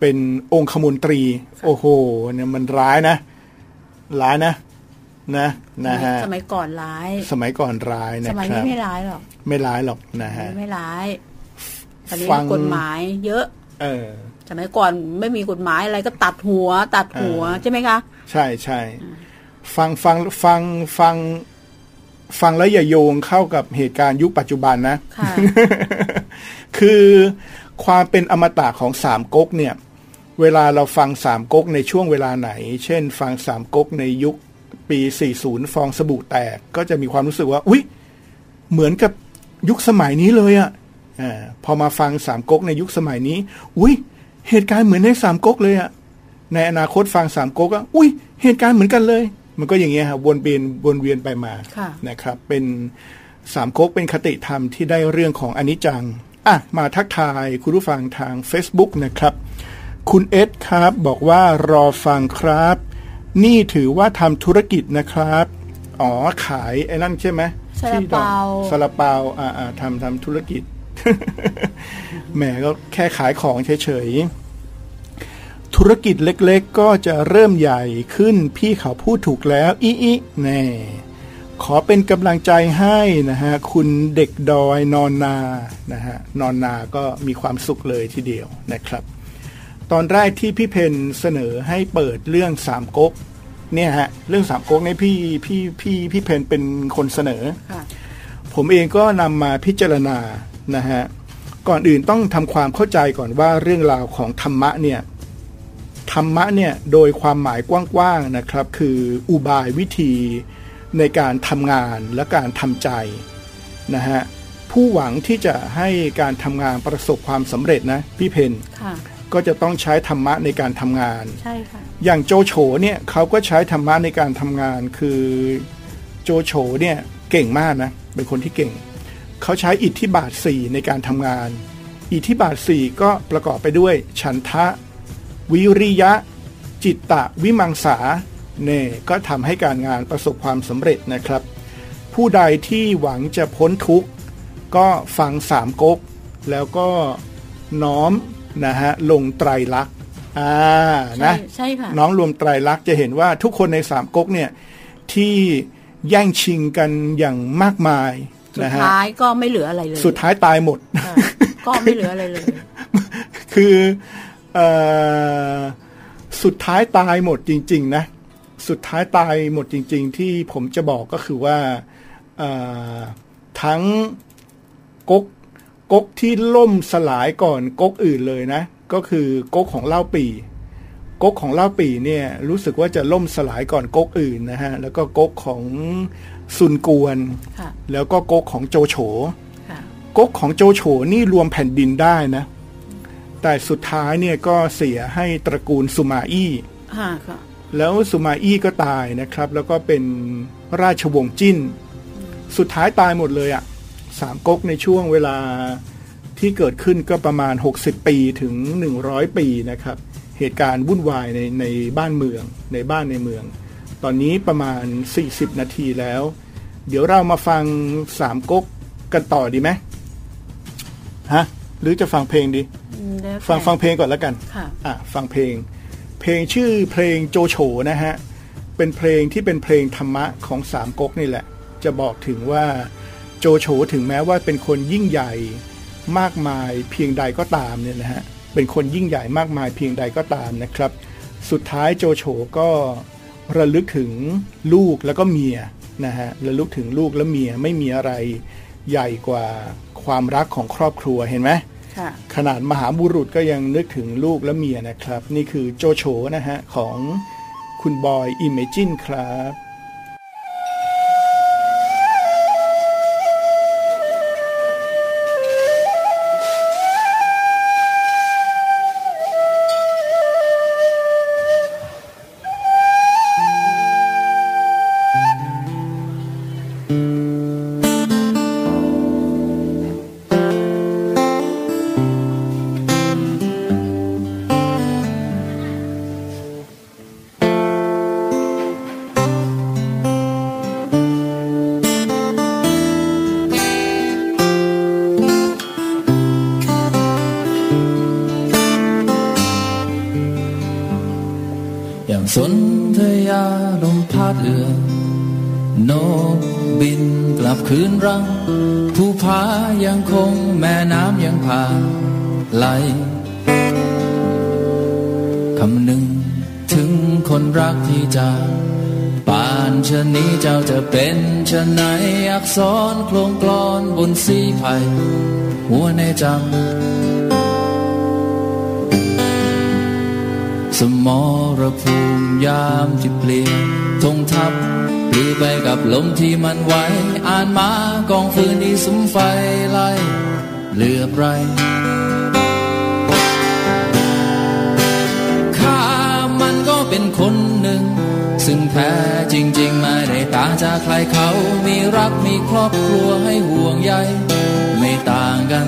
B: เป็นองคมนตรี โอ้โหเนี่ยมันร้ายนะ ร้ายนะนะนะฮะ
C: สมัยก่อนร้าย
B: สมัยก่อนร้ายนะ
C: สมัย
B: ค
C: นี้
B: รับ
C: ไม่ร้ายหรอก
B: ไม่ร้ายหรอกนะฮะ
C: ไม่ร้ายตอนนี้
B: ฟัง
C: กฎหมาย เยอะ
B: เออ
C: สมัยก่อนไม่มีกฎหมายอะไรก็ตัดหัว ตัดหัว
B: เออ
C: ใช่ไหมคะ
B: ใช่ใช่ ฟังฟังฟังฟังฟังแล้วอย่าโยงเข้ากับเหตุการณ์ยุคปัจจุบันนะ
C: ค่ะ
B: คือความเป็นอมตะของสามก๊กเนี่ย เวลาเราฟังสามก๊กในช่วงเวลาไหน เช่น ฟังสามก๊กในยุคปี 40 ฟองสบู่แตก ก็จะมีความรู้สึกว่า อุ๊ย เหมือนกับยุคสมัยนี้เลยอะอ่าพอมาฟังสามก๊กในยุคสมัยนี้ อุ๊ย เหตุการณ์เหมือนในสามก๊กเลยอะในอนาคตฟังสามก๊กอะอุ๊ย เหตุการณ์เหมือนกันเลย มันก็อย่างเงี้ยครับวนเวียนวนเวียนไปมา
C: ค่ะ
B: นะครับ เป็นสามก๊กเป็นคติธรรมที่ได้เรื่องของอนิจจังอะมาทักทายคุณผู้ฟังทาง Facebook นะครับ คุณเอสครับบอกว่ารอฟังครับ นี่ถือว่าทำธุรกิจนะครับ อ๋อขายไอ้นั่นใช่ไหม
C: ซาลาเปา
B: ที่ซาลาเปาอ่าอ่าทำทำธุรกิจ แหมก็แค่ขายของเฉยๆ ธุรกิจเล็กๆ ก็จะเริ่มใหญ่ขึ้น พี่เขาพูดถูกแล้วอีอีแน่ขอเป็นกำลังใจให้นะฮะคุณเด็กดอยนอนนานะฮะนอนนาก็มีความสุขเลยทีเดียวนะครับ ตอนแรกที่พี่เพนเสนอให้เปิดเรื่องสามก๊กเนี่ยฮะเรื่องสามก๊กเนี่ยพี่พี่พี่พี่เพนเป็นคนเสนอ
C: ค่ะ
B: ผมเองก็นำมาพิจารณานะฮะก่อนอื่นต้องทำความเข้าใจก่อนว่าเรื่องราวของธรรมะเนี่ย ธรรมะเนี่ยโดยความหมายกว้างๆนะครับ คืออุบายวิธีในการทำงานและการทำใจนะฮะผู้หวังที่จะให้การทำงานประสบความสำเร็จนะพี่เพน
C: ค่ะ
B: ก็จะต้องใช้ธรรมะในการทำงาน
C: ใช่ค่ะ
B: อย่างโจโฉเนี่ยเขาก็ใช้ธรรมะในการทำงานคือโจโฉเนี่ยเก่งมากนะเป็นคนที่เก่ง เขาใช้อิทธิบาทสี่ในการทำงาน อิทธิบาทสี่ก็ประกอบไปด้วย ฉันทะ วิริยะ จิตตะวิมังสาเนี่ยก็ทำให้การงานประสบความสำเร็จนะครับ ผู้ใดที่หวังจะพ้นทุกข์ ก็ฟังสามก๊ก แล้วก็น้อมนะฮะลงไตรลักษณ์อ่านะ
C: ใช่ใช่ค่ะ
B: น้องรวมไตรลักษณ์จะเห็นว่าทุกคนในสามก๊กเนี่ยที่แย่งชิงกันอย่างมากมาย
C: สุด
B: นะฮะ
C: ท้ายก็ไม่เหลืออะไรเลย
B: สุดท้ายตายหมด
C: ค่ะก็ไม่เหลืออะไรเลย
B: คือเออ สุดท้ายตายหมดจริง ๆ นะ สุดท้ายตายหมดจริง ๆ ที่ผมจะบอกก็คือว่าเอ่อทั้งก๊กก๊กที่ล่มสลายก่อนก๊กอื่นเลยนะ ก็คือก๊กของเล่าปีก๊กของเล่าปีเนี่ยรู้สึกว่าจะล่มสลายก่อนก๊กอื่นนะฮะแล้วก็ก๊กของซุนกวน
C: ค่ะ
B: แล้วก็ก๊กของโจโฉ
C: ค่ะ
B: ก๊กของโจโฉนี่รวมแผ่นดินได้นะ แต่สุดท้ายเนี่ยก็เสียให้ตระกูลสุมาอี้
C: ค่ะค่ะ
B: แล้วสุมาอี้ก็ตายนะครับ แล้วก็เป็นราชวงศ์จิ้น สุดท้ายตายหมดเลยอะ่ะสามก๊กในช่วงเวลาที่เกิดขึ้นก็ประมาณ 60 ปีถึง 100 ปีนะครับ เหตุการณ์วุ่นวายในในบ้านเมือง ในบ้านในเมือง ตอนนี้ประมาณ 40 นาทีแล้ว เดี๋ยวเรามาฟังสามก๊กกันต่อดีไหมฮะ หรือจะฟังเพลงดี
C: อืมแล้วแต่
B: ฟังฟังเพลงก่อนแล้วกัน
C: ค่ะ
B: อะฟังเพลง เพลงชื่อเพลงโจโฉนะฮะ เป็นเพลงที่เป็นเพลงธรรมะของสามก๊กนี่แหละ จะบอกถึงว่าโจโฉถึงแม้ว่าเป็นคนยิ่งใหญ่มากมายเพียงใดก็ตามเนี่ยนะฮะ เป็นคนยิ่งใหญ่มากมายเพียงใดก็ตามนะครับ สุดท้ายโจโฉก็ระลึกถึงลูกแล้วก็เมียนะฮะ ระลึกถึงลูกและเมียไม่มีอะไรใหญ่กว่า ความรักของครอบครัวเห็นไหม
C: ค่ะ
B: ขนาดมหาบุรุษก็ยังนึกถึงลูกและเมียนะครับ นี่คือโจโฉนะฮะของคุณบอยอิมเมจินครับ
K: จำ สมรภูมิยามที่เปลี่ยนธงทัพหรือไปกับลมที่มันไหวอ่านมากองฟืนที่สุมไฟไล่เหลือบไรข้ามันก็เป็นคนหนึ่ง ซึ่งแท้จริง ๆ ไม่ได้ต่างจากใครเขา มีรักมีครอบครัวให้ห่วงใยไม่ต่างกัน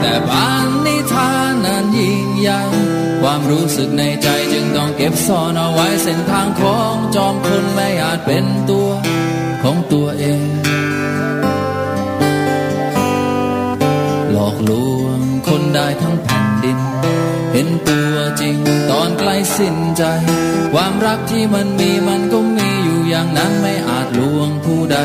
K: แต่บ้านนิทานนั้นยิ่งใหญ่ ความรู้สึกในใจจึงต้องเก็บซ่อนเอาไว้เส้นทางของจอมคนไม่อาจเป็นตัวของตัวเอง เห็นตัวจริงตอนใกล้สิ้นใจ ความรักที่มันมีมันก็มีอยู่อย่างนั้นไม่อาจลวงผู้ใด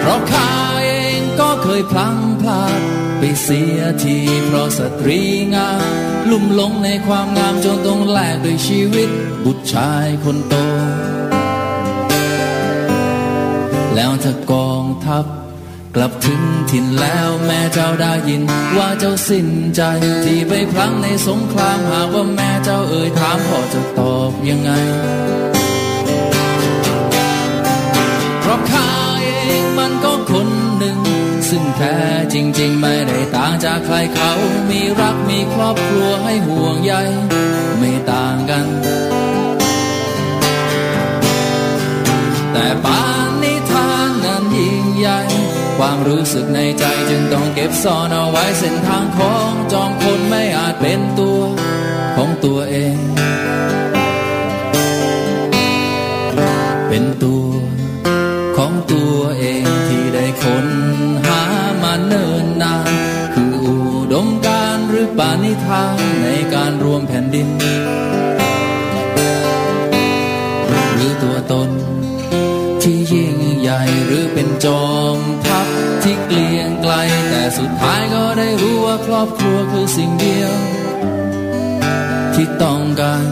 K: เพราะข้าเองก็เคยพลั้งพลาด ไปเสียทีเพราะสตรีงามลุ่มหลงในความงามจนต้องแลกด้วยชีวิต บุตรชายคนโต แล้วถ้ากองทัพ กลับถึงถิ่นแล้วแม่เจ้าได้ยิน ว่าเจ้าสิ้นใจ ที่ไปพลั้งในสงครามหากว่าแม่เจ้าเอ่ยถามพ่อจะตอบยังไง เพราะข้าเองมันก็คนหนึ่ง ซึ่งแท้จริง ๆ ไม่ได้ต่างจากใครเขา มีรักมีครอบครัวให้ห่วงใยไม่ต่างกัน แต่ปานนิทานนั้นยิ่งใหญ่ ความรู้สึกในใจจึงต้องเก็บซ่อนเอาไว้เส้นทางของจอมคนไม่อาจเป็นตัวของตัวเอง เป็นตัวของตัวเองที่ได้ค้นหามาเนิ่นนานคืออุดมการหรือปานิทานในการรวมแผ่นดิน หรือตัวตนที่ยิ่งใหญ่หรือเป็นจอม สุดท้ายก็ได้รู้ว่าครอบครัวคือสิ่งเดียว ที่ต้องการ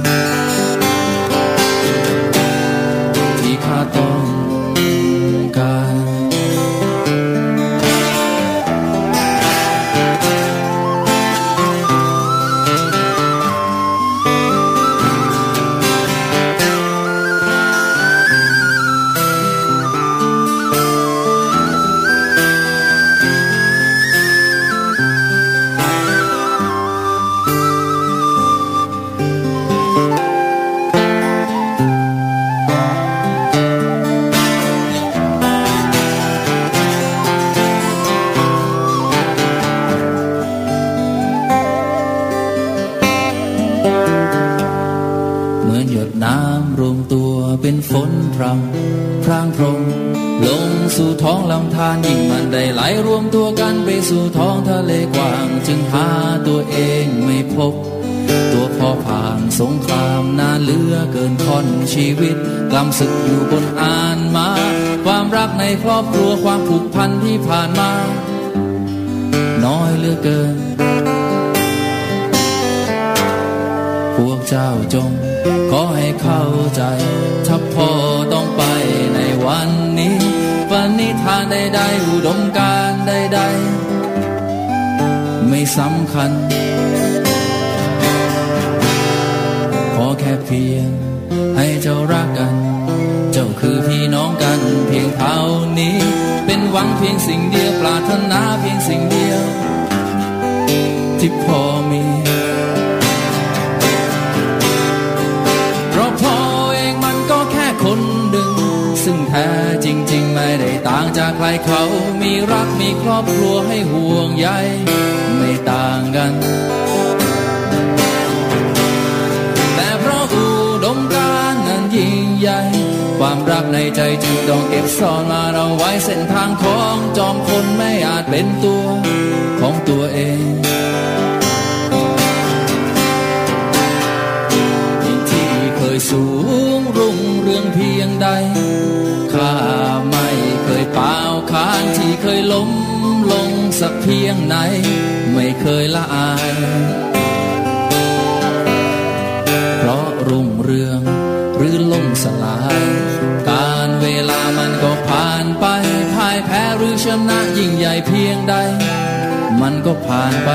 K: ทารยิ่งมันได้ไหลรวมตัวกันไปสู่ท้องทะเลกว้าง จึงหาตัวเองไม่พบ ตัวพอผ่านสงครามนานเหลือเกินค่อนชีวิตกลำศึกอยู่บนอานมา ความรักในครอบครัวความผูกพันที่ผ่านมา น้อยเหลือเกิน พวกเจ้าจงขอให้เข้าใจ ถ้าพ่อต้องไปในวัน ดๆอุดมการใดๆไม่สำคัญ ขอแค่เพียงให้เจ้ารักกัน เจ้าคือพี่น้องกันเพียงเท่านี้ เป็นหวังเพียงสิ่งเดียวปรารถนาเพียงสิ่งเดียว ที่พอ ท้จริง ๆ ไม่ได้ต่างจากใครเขา มีรักมีครอบครัวให้ห่วงใยไม่ต่างกัน แต่เพราะอุดมการนั้นยิ่งใหญ่ ความรักในใจจึงต้องเก็บซ่อนมาเอาไว้เส้นทางของจอมคนไม่อาจเป็นตัวของตัวเอง ใดข้าไม่เคยเปล่าค้านที่เคยล้มลงสักเพียงไหน ไม่เคยละอาย เพราะรุ่งเรืองหรือล่มสลาย การเวลามันก็ผ่านไปพ่ายแพ้หรือชนะยิ่งใหญ่เพียงใด มันก็ผ่านไป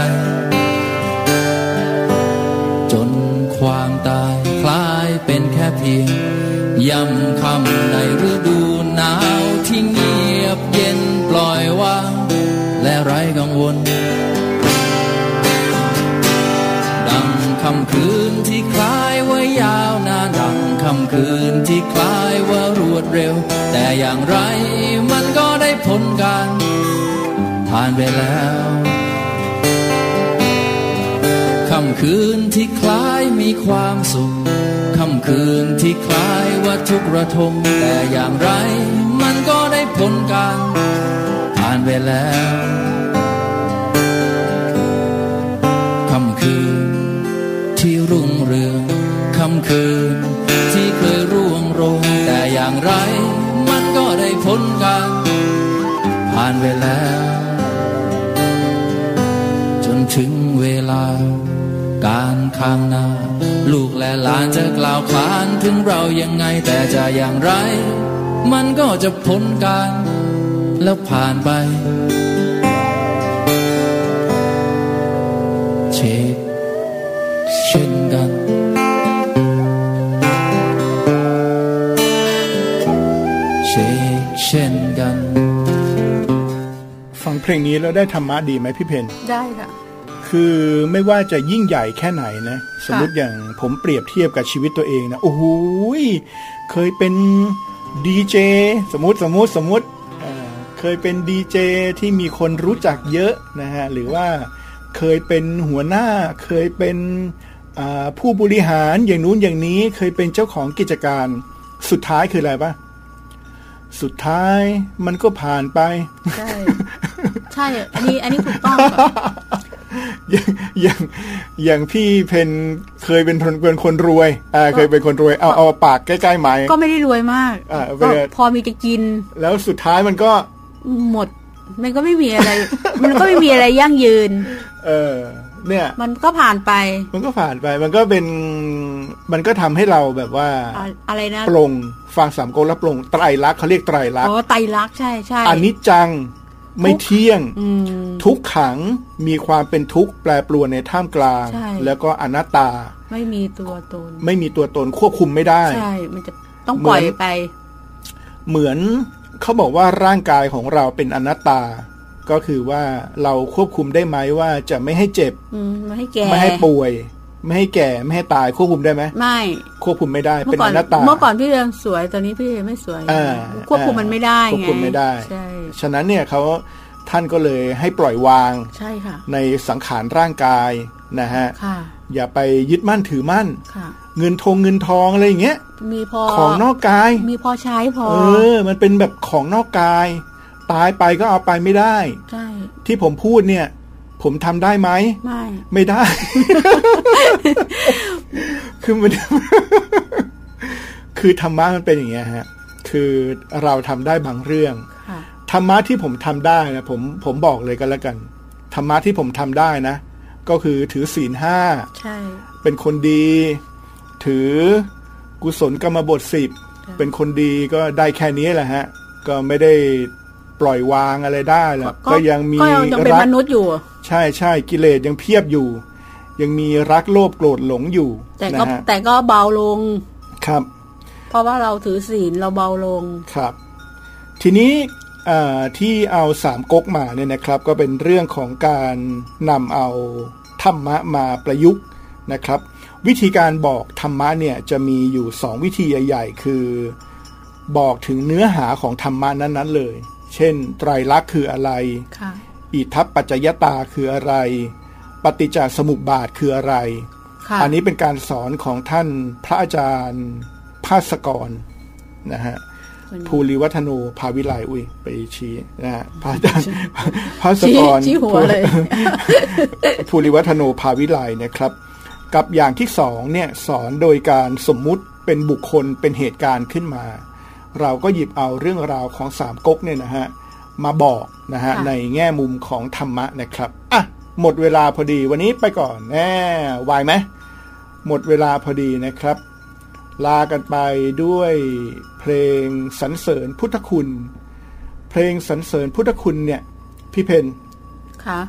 K: จนความตายคล้ายเป็นแค่เพียง ย่ำคำในฤดูหนาวที่เงียบเย็นปล่อยว่างและไร้กังวล ดังคำคืนที่คล้ายว่ายาวนานดังคำคืนที่คล้ายว่ารวดเร็ว แต่อย่างไรมันก็ได้ผลการผ่านไปแล้วคำคืนที่คล้ายมีความสุข คำคืนที่คล้ายว่าทุกระทมแต่อย่างไร มันก็ได้ผลการผ่านไปแล้วคำคืนที่รุ่งเรืองคำคืนที่เคยร่วงโรยแต่อย่างไร มันก็ได้ผลการผ่านไปแล้ว จนถึงเวลาการข้างหน้า ลูกและหลานจะกล่าวขานถึงเรายังไงแต่จะอย่างไร มันก็จะพ้นการ แล้วผ่านไป เช็คเช่นกันเช็คเช่นกัน
B: ฟังเพลงนี้แล้วได้ธรรมะดีไหมพี่เพน
C: ได้ค่ะ
B: คือไม่ว่าจะยิ่งใหญ่แค่ไหนนะ สมมติอย่างผมเปรียบเทียบกับชีวิตตัวเองนะโอ้โหเคยเป็นดีเจสมมติสมมติสมมติเคยเป็นดีเจที่มีคนรู้จักเยอะนะฮะหรือว่าเคยเป็นหัวหน้า เคยเป็นผู้บริหารอย่างนู้นอย่างนี้เคยเป็นเจ้าของกิจการ สุดท้ายคืออะไรปะสุดท้ายมันก็ผ่านไป
C: ใช่ ใช่ อันนี้ อันนี้ถูกต้อง
B: อย่างอย่างอย่างพี่เพนเคยเป็นคนเป็นคนรวยอ่าเคยเป็นคนรวยเอาเอาปากใกล้ๆไหม
C: ก็ไม่ได้รวยมาก
B: อ่า
C: ก็
B: เป็น
C: พอมีจะกิน
B: แล้วสุดท้ายมันก็
C: หมด มันก็ไม่มีอะไร มันก็ไม่มีอะไรยั่งยืน
B: เออเนี่ย
C: มันก็ผ่านไป
B: มันก็ผ่านไป มันก็เป็น มันก็ทำให้เราแบบว่า
C: อะอะไรนะ
B: ปลงฟังสามก๊กแล้วปลงไตรลักษณ์เขาเรียกไตรลักษ
C: อ๋
B: ณ์
C: อไตรลักษณ์ใช่ใช่
B: อนิจจัง ไม่เที่ยง
C: อืม
B: ทุกขังมีความเป็นทุกข์แปรปรวนในท่ามกลาง
C: ใช่
B: แล้วก็อนัตตา
C: ไม่มีตัวตน
B: ไม่มีตัวตนควบคุมไม่ได้
C: ใช่มันจะต้องปล่อย
B: เหมือน
C: ไป
B: เหมือนเขาบอกว่าร่างกายของเราเป็นอนัตตา ก็คือว่าเราควบคุมได้ไหมว่าจะไม่ให้เจ็บ
C: อืมไม่ให้แก่
B: ไม่ให้ป่วย ไม่ให้แก่ไม่ให้ตายควบคุมได้ไหม
C: ไม่
B: ควบคุมไม่ได้
C: เมื่
B: เป็น
C: อก่อ
B: อนนัตตา
C: เมื่อก่อนพี่เรืองสวยตอนนี้พี่ไม่สวย
B: อ่า
C: ควบคุมมันไม่ได้
B: ควบ
C: ไง
B: คุมไม่ได้
C: ใช่
B: ฉะนั้นเนี่ยเขาท่านก็เลยให้ปล่อยวาง
C: ใช่ค่ะ
B: ในสังขารร่างกายนะฮะ
C: ค่ะ
B: อย่าไปยึดมั่นถือมั่น
C: ค่ะ
B: เงินทองเงินทองอะไรอย่างเงี้ย
C: มีพอ
B: ของนอกกาย
C: มีพอใช้พอ
B: เออ มันเป็นแบบของนอกกาย ตายไปก็เอาไปไม่ได้
C: ใช่
B: ที่ผมพูดเนี่ย ผมทำได้ไหม
C: ไม่
B: ไม่ได้ คือมัน คือธรรมะมันเป็นอย่างเงี้ยฮะ คือเราทำได้บางเรื่อง
C: ค่ะ
B: ธรรมะที่ผมทำได้นะผมผมบอกเลยกันแล้วกันธรรมะที่ผมทำได้นะ ก็คือถือศีลห้า
C: ใช่
B: เป็นคนดี ถือกุศลกรรมบทสิบ
C: ค่ะ
B: เป็นคนดีก็ได้แค่นี้แหละฮะ ก็ไม่ได้ ปล่อยวางอะไรได้หรอกก็ยังมี
C: ก็ยังเป็น
B: รัก
C: มนุษย์อยู่
B: ใช่ใช่กิเลสยังเพียบอยู่ ยังมีรักโลภโกรธหลงอยู่
C: แต่ก็
B: นะฮะ
C: แต่ก็เบาลง
B: ครับ
C: เพราะว่าเราถือศีลเราเบาลง
B: ครับ ทีนี้เอ่อที่เอาสามก๊กมาเนี่ยนะครับ ก็เป็นเรื่องของการนำเอาธรรมะมาประยุกต์นะครับ วิธีการบอกธรรมะเนี่ยจะมีอยู่สองวิธีใหญ่ ๆ คือบอกถึงเนื้อหาของธรรมะนั้นๆเลย เช่น ไตรลักษณ์คืออะไร
C: ค่ะ
B: อิทัปปัจจยตาคืออะไร ปฏิจจสมุปบาทคืออะไร
C: ค่ะ
B: อันนี้เป็นการสอนของท่านพระอาจารย์ภาสกรนะฮะภูริวัฒโนภาวิไลอุ้ยไปชี้นะฮะพระอาจารย์ภาสกร
C: ชี้ชี้หัวเลย
B: ภูริวัฒโนภาวิไลนะครับ
L: กับอย่างที่สองเนี่ยสอนโดยการสมมุติเป็นบุคคลเป็นเหตุการณ์ขึ้นมา เราก็หยิบเอาเรื่องราวของสามก๊กเนี่ยนะฮะมาบอกนะฮะ
C: ค่ะ
L: ในแง่มุมของธรรมะนะครับอะหมดเวลาพอดีวันนี้ไปก่อนแน่ไหวไหมหมดเวลาพอดีนะครับ ลากันไปด้วยเพลงสรรเสริญพุทธคุณ เพลงสรรเสริญพุทธคุณเนี่ย พี่เพน
C: ค่ะ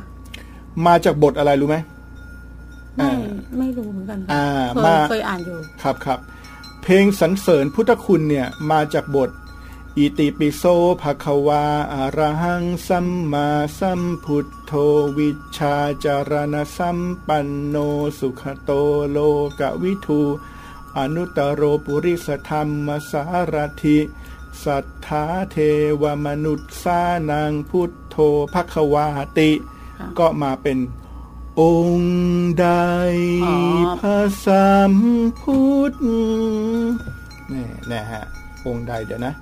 L: มาจากบทอะไรรู้ไหม
C: ไม่ไม่รู้เหมือนกันค่ะ
L: อ่า
C: เคย
L: มา
C: เคยอ่านอยู่
L: ครับครับ เพลงสรรเสริญพุทธคุณเนี่ยมาจากบท อิติปิโสภะคะวาอะระหังสัมมาสัมพุทโธวิชชาจารณสัมปันโนสุขโตโลกวิทูอนุตตโรปุริสธรรมสารถิสัทธาเทวมนุษย์สานังพุทโธภคะวาติ
C: ค่ะ
L: ก็มาเป็น องค์ใด
C: อ๋อ
L: พระสัมพุทธนี่นะฮะ องค์ใดเดี๋ยวนะ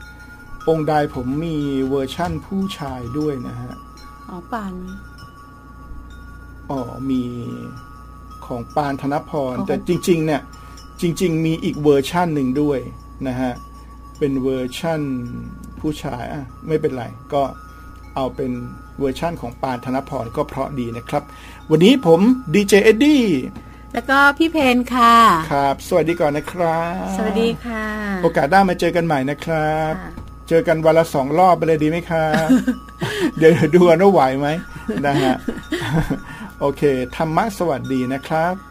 L: องค์ใดผมมีเวอร์ชั่นผู้ชายด้วยนะฮะ
C: อ๋อปาน
L: อ๋อ มีของปานธนพร
C: ของ
L: แต่จริง ๆ เนี่ย จริง ๆ มีอีกเวอร์ชั่นหนึ่งด้วยนะฮะ เป็นเวอร์ชั่นผู้ชายอะไม่เป็นไร ก็เอาเป็น เวอร์ชั่นของปานธนพรก็เพราะดีนะครับ วันนี้ผมดีเจเอ็ดดี้
C: แล้วก็พี่เพนค่ะ
L: ครับ สวัสดีก่อนนะครับ
C: สวัสดีค่ะ
L: โอกาสหน้ามาเจอกันใหม่นะครับ
C: ค่ะ
L: เจอกันวันละสองรอบไปเลยดีไหมครับ เดี๋ยวดูกันว่าไหวไหมนะฮะ โอเค ธรรมะสวัสดีนะครับ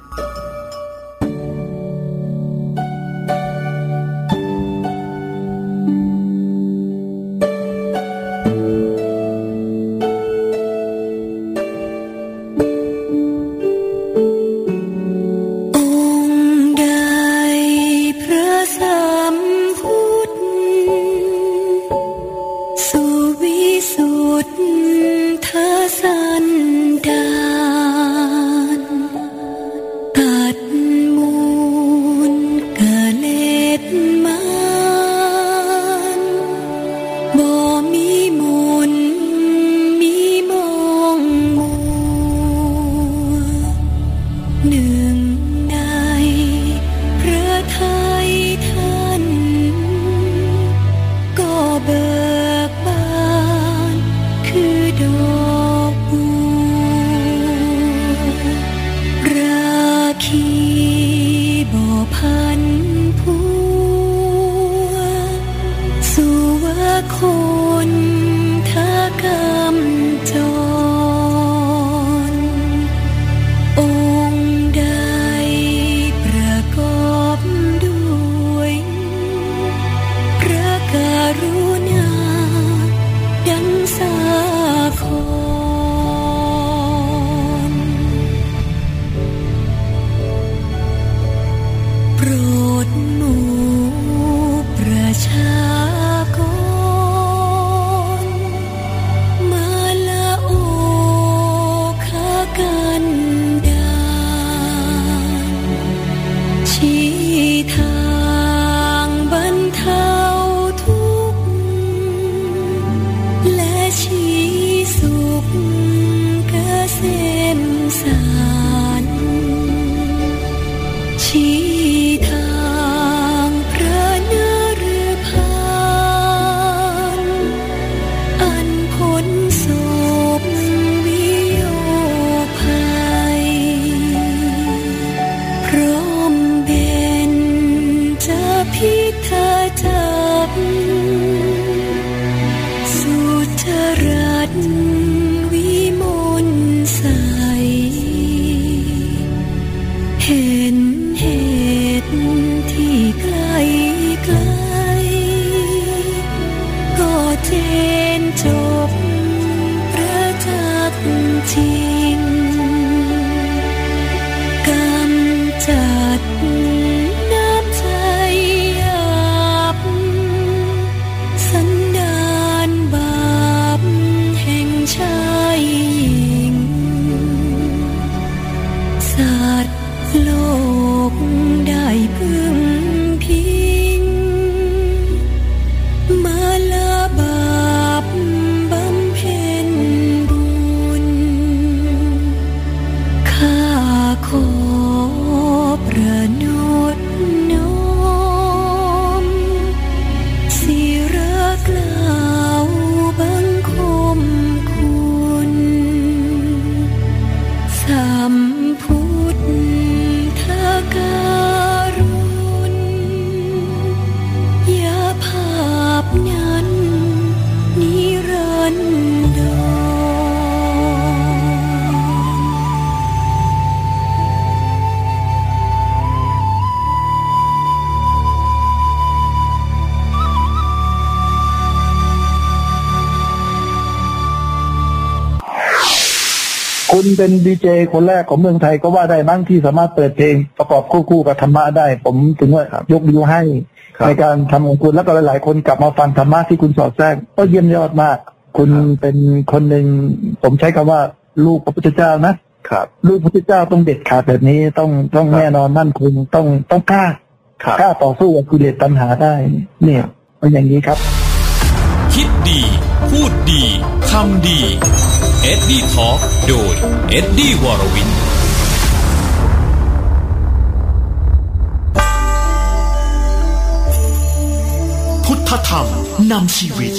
L: า
M: ดโลกได้พึ่งพิง เป็
N: นดีเจคนแรกของเมืองไทยก็ว่าได้มั้งที่สามารถเปิดเพลงประกอบควบคู่กับธรรมะได้ ผมถึงว่ายกนิ้วให้
O: ครับ
N: ในการทำของคุณแล้วก็หลาย ๆ คนกลับมาฟังธรรมะที่คุณสอดแทรกก็เยี่ยมยอดมาก คุณเป็นคนหนึ่งผมใช้คำว่าลูกพระพุทธเจ้านะ
O: ครับ
N: ลูกพระพุทธเจ้าต้องเด็ดขาดแบบนี้ต้องต้องแน่นอนมั่นคงต้องต้องกล้า
O: ครับ
N: กล้าต่อสู้กับกิเลสตัณหาได้ เนี่ยเป็นอย่างนี้ครับ
E: คิดดี พูดดีทำดี เอ็ดดี้ทอกโดยเอ็ดดี้วรวิน
A: พุทธธรรมนำชีวิต